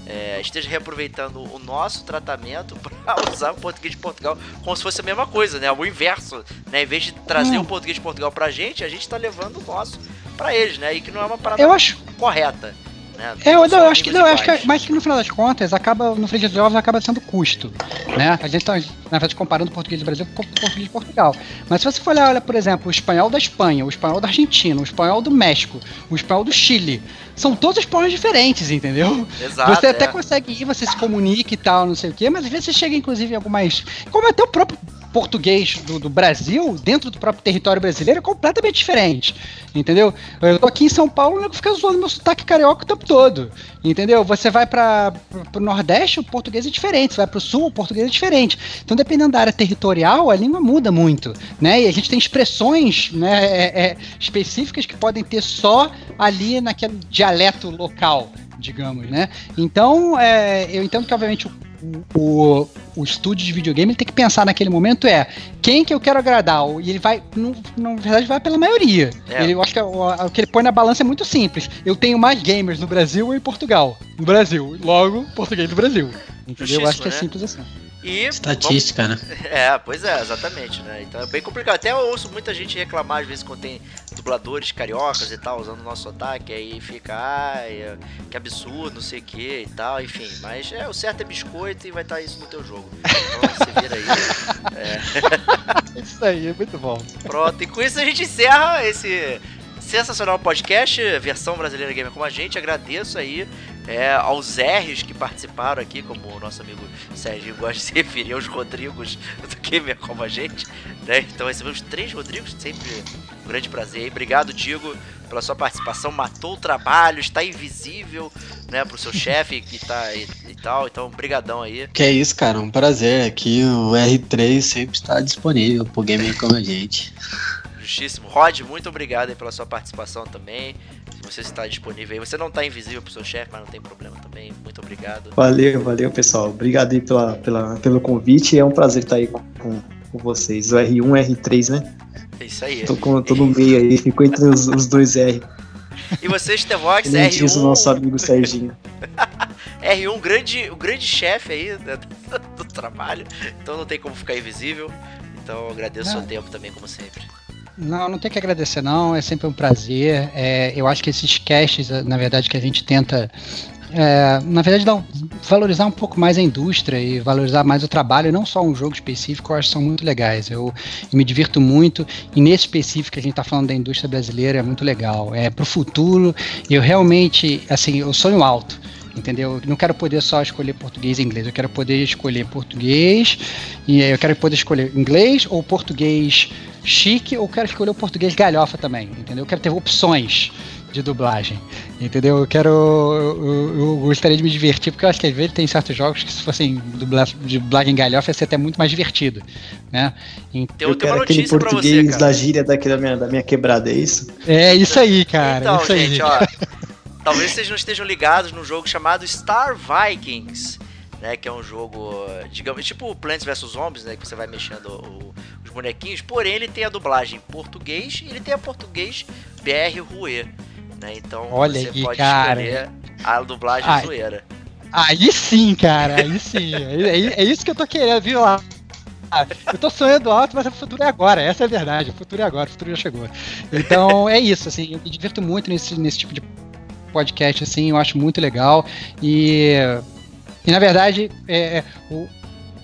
é, esteja reaproveitando o nosso tratamento para usar o português de Portugal como se fosse a mesma coisa, né? O inverso, né? Em vez de trazer hum. o português de Portugal pra gente, a gente tá levando o nosso para eles, né? E que não é uma parada eu acho... correta. Né? É, eu, eu acho que não, acho que, mas que no final das contas acaba no frente dos ovos acaba sendo custo, né? A gente está na verdade comparando o português do Brasil com o português de Portugal. Mas se você for olhar, olha, por exemplo, o espanhol da Espanha, o espanhol da Argentina, o espanhol do México, o espanhol do Chile, são todos espanhóis diferentes, entendeu? Exato, você até é. consegue ir, você se comunica e tal, não sei o quê, mas às vezes você chega inclusive em algumas, como até o próprio português do, do, Brasil, dentro do próprio território brasileiro, é completamente diferente. Entendeu? Eu tô aqui em São Paulo e fica zoando meu sotaque carioca o tempo todo. Entendeu? Você vai para o Nordeste, o português é diferente. Você vai para o Sul, o português é diferente. Então, dependendo da área territorial, a língua muda muito. Né? E a gente tem expressões né, é, é, específicas que podem ter só ali naquele dialeto local digamos, né? Então, é, eu entendo que, obviamente, o o, o estúdio de videogame tem que pensar naquele momento é quem que eu quero agradar. E ele vai, no, na verdade, vai pela maioria. É. Ele, eu acho que o, o, que ele põe na balança é muito simples. Eu tenho mais gamers no Brasil ou em Portugal? No Brasil. Logo, português do Brasil. Entendeu? Eu acho que é né? simples assim. E Estatística, vamos... né? É, pois é, exatamente, né? Então é bem complicado. Até eu ouço muita gente reclamar, às vezes, quando tem dubladores cariocas e tal, usando o nosso sotaque, aí fica, ai, que absurdo, não sei o que e tal, enfim. Mas é, o certo é biscoito e vai estar isso no teu jogo. Então você vira aí. É. Isso aí, é muito bom. Pronto, e com isso a gente encerra esse sensacional podcast, versão brasileira gamer como a gente. Agradeço aí é, aos R's que participaram aqui, como o nosso amigo Sérgio gosta de se referir aos Rodrigos do Gamer como a gente. Né? Então recebemos três Rodrigos, sempre um grande prazer. Obrigado, Digo, pela sua participação. Matou o trabalho, está invisível né, pro seu chefe que tá e, e, tal. Então, brigadão aí. Que é isso, cara, um prazer. Aqui o R3 sempre está disponível pro Gamer como a gente. Justíssimo. Rod, muito obrigado pela sua participação também. Se você está disponível aí, você não está invisível pro seu chefe, mas não tem problema também. Muito obrigado. Valeu, valeu, pessoal. Obrigado aí pela, pela, pelo convite. É um prazer estar aí com, com, vocês. O R1 R3, né? É isso aí. Tô, com, tô no meio aí, ficou entre os, os dois R. E você, Stevox, R1. Diz o nosso amigo Serginho. R1, grande, o grande chefe aí né, do trabalho. Então não tem como ficar invisível. Então eu agradeço o seu tempo também, como sempre. Não, não tem que agradecer não, é sempre um prazer. É, eu acho que esses casts, na verdade, que a gente tenta, é, na verdade, valorizar um pouco mais a indústria e valorizar mais o trabalho, não só um jogo específico, eu acho que são muito legais. Eu, eu me divirto muito e nesse específico que a gente está falando da indústria brasileira é muito legal. É para o futuro, eu realmente, assim, eu sonho alto entendeu? Eu não quero poder só escolher português e inglês, eu quero poder escolher português, e eu quero poder escolher inglês ou português chique, ou quero escolher o português galhofa também, entendeu? Eu quero ter opções, de dublagem. Entendeu? Eu quero. Eu, eu, gostaria de me divertir, porque eu acho que às vezes tem certos jogos que se fossem dublagem, dublagem galhofa ia ser até muito mais divertido. Né? Então, eu quero aquele português você, da gíria daqui da minha, da minha quebrada, é isso? É isso aí, cara. Então, isso gente, aí. ó. talvez vocês não estejam ligados num jogo chamado Star Vikings. Né, que é um jogo, digamos, tipo Plants vs Zombies, né, que você vai mexendo o, os bonequinhos, porém ele tem a dublagem em português e ele tem a português BR Rue. Né? Então Olha você aí, pode cara. escolher a dublagem Ai. zoeira. Aí sim, cara, aí sim. é, é- é isso que eu tô querendo, viu? Ah, Eu tô sonhando alto, mas o futuro é agora, essa é a verdade. O futuro é agora, o futuro já chegou. Então é isso, assim, eu me divirto muito nesse, nesse tipo de podcast, assim, eu acho muito legal. E, e na verdade, é, é, o-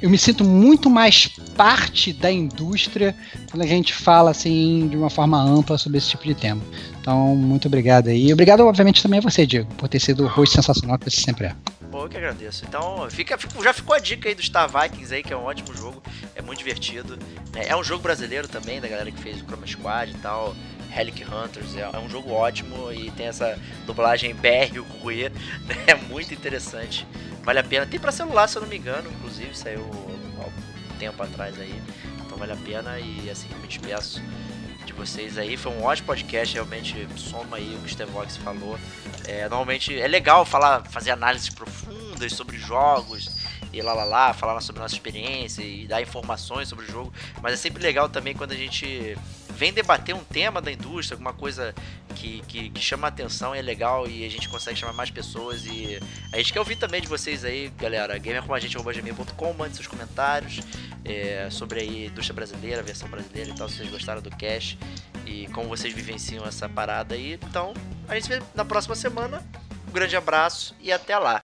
eu me sinto muito mais parte da indústria quando a gente fala assim de uma forma ampla sobre esse tipo de tema. Então, muito obrigado aí. Obrigado, obviamente, também a você, Diego, por ter sido o host sensacional que você sempre é. Pô, eu que agradeço. Então, fica, já ficou a dica aí do Star Vikings aí, que é um ótimo jogo, é muito divertido. né? É um jogo brasileiro também, da galera que fez o Chroma Squad e tal. Relic Hunters, é, é um jogo ótimo e tem essa dublagem BR Rue, né? É muito interessante. Vale a pena. Tem pra celular, se eu não me engano, inclusive, saiu um tempo atrás aí. Então vale a pena e assim, me despeço de vocês aí. Foi um ótimo podcast, realmente soma aí o que o Stevox falou. É, normalmente é legal falar, fazer análises profundas sobre jogos e lá lá lá, falar sobre nossa experiência e dar informações sobre o jogo, mas é sempre legal também quando a gente vem debater um tema da indústria, alguma coisa que, que, que chama a atenção é legal e a gente consegue chamar mais pessoas e a gente quer ouvir também de vocês aí, galera, gamercomagente.com, mande seus comentários é, sobre aí indústria brasileira, versão brasileira e tal, se vocês gostaram do cast e como vocês vivenciam essa parada aí. Então, a gente se vê na próxima semana. Um grande abraço e até lá.